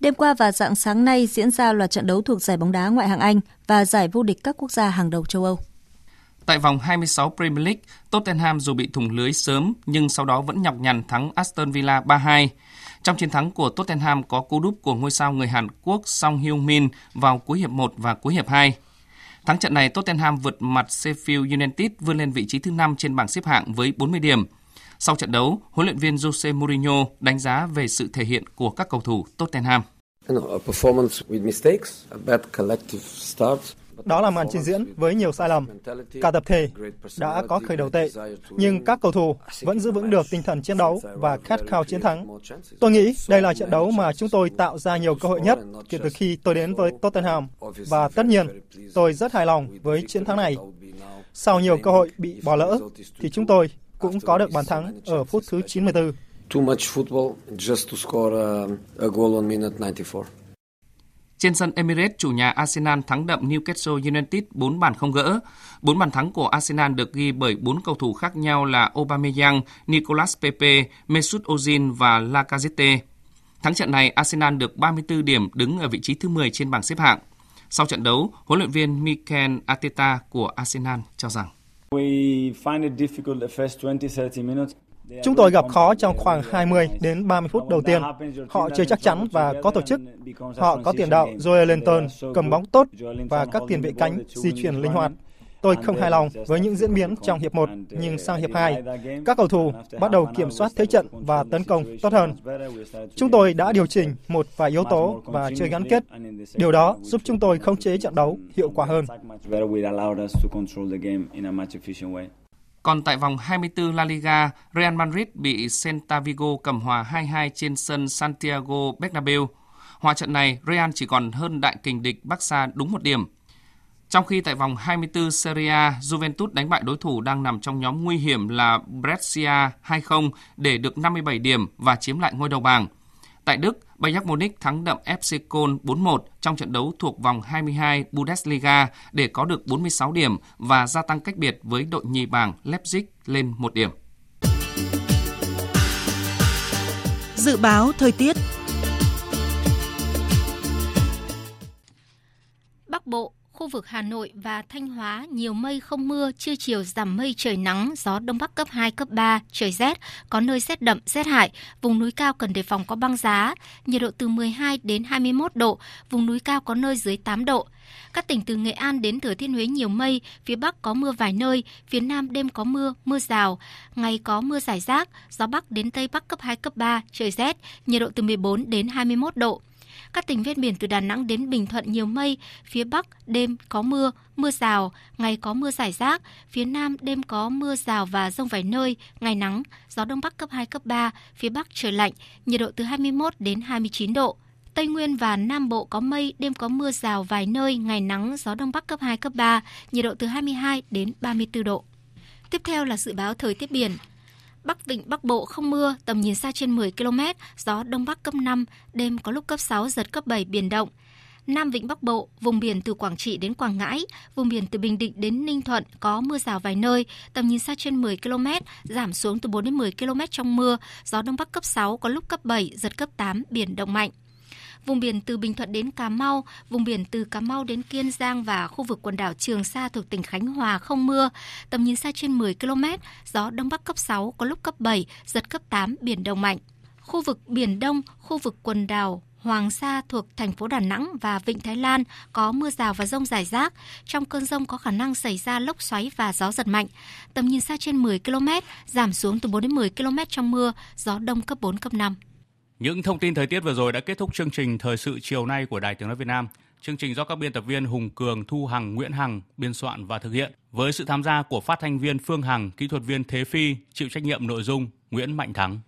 Đêm qua và dạng sáng nay diễn ra loạt trận đấu thuộc giải bóng đá ngoại hạng Anh và giải vô địch các quốc gia hàng đầu châu Âu. Tại vòng 26 Premier League, Tottenham dù bị thủng lưới sớm nhưng sau đó vẫn nhọc nhằn thắng Aston Villa 3-2. Trong chiến thắng của Tottenham có cú đúp của ngôi sao người Hàn Quốc Song Hyun Min vào cuối hiệp 1 và cuối hiệp 2. Thắng trận này, Tottenham vượt mặt Sheffield United vươn lên vị trí thứ 5 trên bảng xếp hạng với 40 điểm. Sau trận đấu, huấn luyện viên Jose Mourinho đánh giá về sự thể hiện của các cầu thủ Tottenham. Đó là màn trình diễn với nhiều sai lầm. Cả tập thể đã có khởi đầu tệ, nhưng các cầu thủ vẫn giữ vững được tinh thần chiến đấu và khát khao chiến thắng. Tôi nghĩ đây là trận đấu mà chúng tôi tạo ra nhiều cơ hội nhất kể từ khi tôi đến với Tottenham. Và tất nhiên, tôi rất hài lòng với chiến thắng này. Sau nhiều cơ hội bị bỏ lỡ, thì chúng tôi cũng có được bàn thắng ở phút thứ 94. Too much football just to score a, a goal on minute 94. Trên sân Emirates, chủ nhà Arsenal thắng đậm Newcastle United 4 bàn không gỡ. 4 bàn thắng của Arsenal được ghi bởi 4 cầu thủ khác nhau là Aubameyang, Nicolas Pepe, Mesut Ozil và Lacazette. Thắng trận này, Arsenal được 34 điểm đứng ở vị trí thứ 10 trên bảng xếp hạng. Sau trận đấu, huấn luyện viên Mikel Arteta của Arsenal cho rằng Chúng tôi gặp khó trong khoảng 20 đến 30 phút đầu tiên. Họ chơi chắc chắn và có tổ chức. Họ có tiền đạo Joel Linton cầm bóng tốt và các tiền vệ cánh di chuyển linh hoạt. Tôi không hài lòng với những diễn biến trong hiệp 1, nhưng sang hiệp 2, các cầu thủ bắt đầu kiểm soát thế trận và tấn công tốt hơn. Chúng tôi đã điều chỉnh một vài yếu tố và chơi gắn kết. Điều đó giúp chúng tôi khống chế trận đấu hiệu quả hơn. Còn tại vòng 24 La Liga, Real Madrid bị Celta Vigo cầm hòa 2-2 trên sân Santiago Bernabeu. Hòa trận này, Real chỉ còn hơn đại kình địch Barca đúng một điểm. Trong khi tại vòng 24 Serie A, Juventus đánh bại đối thủ đang nằm trong nhóm nguy hiểm là Brescia 2-0 để được 57 điểm và chiếm lại ngôi đầu bảng. Tại Đức, Bayern Munich thắng đậm FC Köln 4-1 trong trận đấu thuộc vòng 22 Bundesliga để có được 46 điểm và gia tăng cách biệt với đội nhì bảng Leipzig lên 1 điểm. Dự báo thời tiết Bắc Bộ khu vực Hà Nội và Thanh Hóa nhiều mây không mưa, trưa chiều giảm mây trời nắng, gió đông bắc cấp 2, cấp 3, trời rét, có nơi rét đậm, rét hại, vùng núi cao cần đề phòng có băng giá, nhiệt độ từ 12 đến 21 độ, vùng núi cao có nơi dưới 8 độ. Các tỉnh từ Nghệ An đến Thừa Thiên Huế nhiều mây, phía Bắc có mưa vài nơi, phía Nam đêm có mưa, mưa rào, ngày có mưa rải rác, gió Bắc đến Tây Bắc cấp 2, cấp 3, trời rét, nhiệt độ từ 14 đến 21 độ. Các tỉnh ven biển từ Đà Nẵng đến Bình Thuận nhiều mây, phía Bắc đêm có mưa, mưa rào, ngày có mưa rải rác, phía Nam đêm có mưa rào và rông vài nơi, ngày nắng, gió Đông Bắc cấp 2, cấp 3, phía Bắc trời lạnh, nhiệt độ từ 21 đến 29 độ. Tây Nguyên và Nam Bộ có mây, đêm có mưa rào vài nơi, ngày nắng, gió Đông Bắc cấp 2, cấp 3, nhiệt độ từ 22 đến 34 độ. Tiếp theo là dự báo thời tiết biển. Bắc Vịnh Bắc Bộ không mưa, tầm nhìn xa trên 10 km, gió Đông Bắc cấp 5, đêm có lúc cấp 6, giật cấp 7, biển động. Nam Vịnh Bắc Bộ, vùng biển từ Quảng Trị đến Quảng Ngãi, vùng biển từ Bình Định đến Ninh Thuận có mưa rào vài nơi, tầm nhìn xa trên 10 km, giảm xuống từ 4 đến 10 km trong mưa, gió Đông Bắc cấp 6, có lúc cấp 7, giật cấp 8, biển động mạnh. Vùng biển từ Bình Thuận đến Cà Mau, vùng biển từ Cà Mau đến Kiên Giang và khu vực quần đảo Trường Sa thuộc tỉnh Khánh Hòa không mưa, tầm nhìn xa trên 10 km, gió Đông Bắc cấp 6, có lúc cấp 7, giật cấp 8, biển động mạnh. Khu vực Biển Đông, khu vực quần đảo Hoàng Sa thuộc thành phố Đà Nẵng và Vịnh Thái Lan có mưa rào và rông rải rác. Trong cơn rông có khả năng xảy ra lốc xoáy và gió giật mạnh. Tầm nhìn xa trên 10 km, giảm xuống từ 4 đến 10 km trong mưa, gió đông cấp 4, cấp 5. Những thông tin thời tiết vừa rồi đã kết thúc chương trình Thời sự chiều nay của Đài Tiếng Nói Việt Nam. Chương trình do các biên tập viên Hùng Cường, Thu Hằng, Nguyễn Hằng biên soạn và thực hiện với sự tham gia của phát thanh viên Phương Hằng, kỹ thuật viên Thế Phi, chịu trách nhiệm nội dung Nguyễn Mạnh Thắng.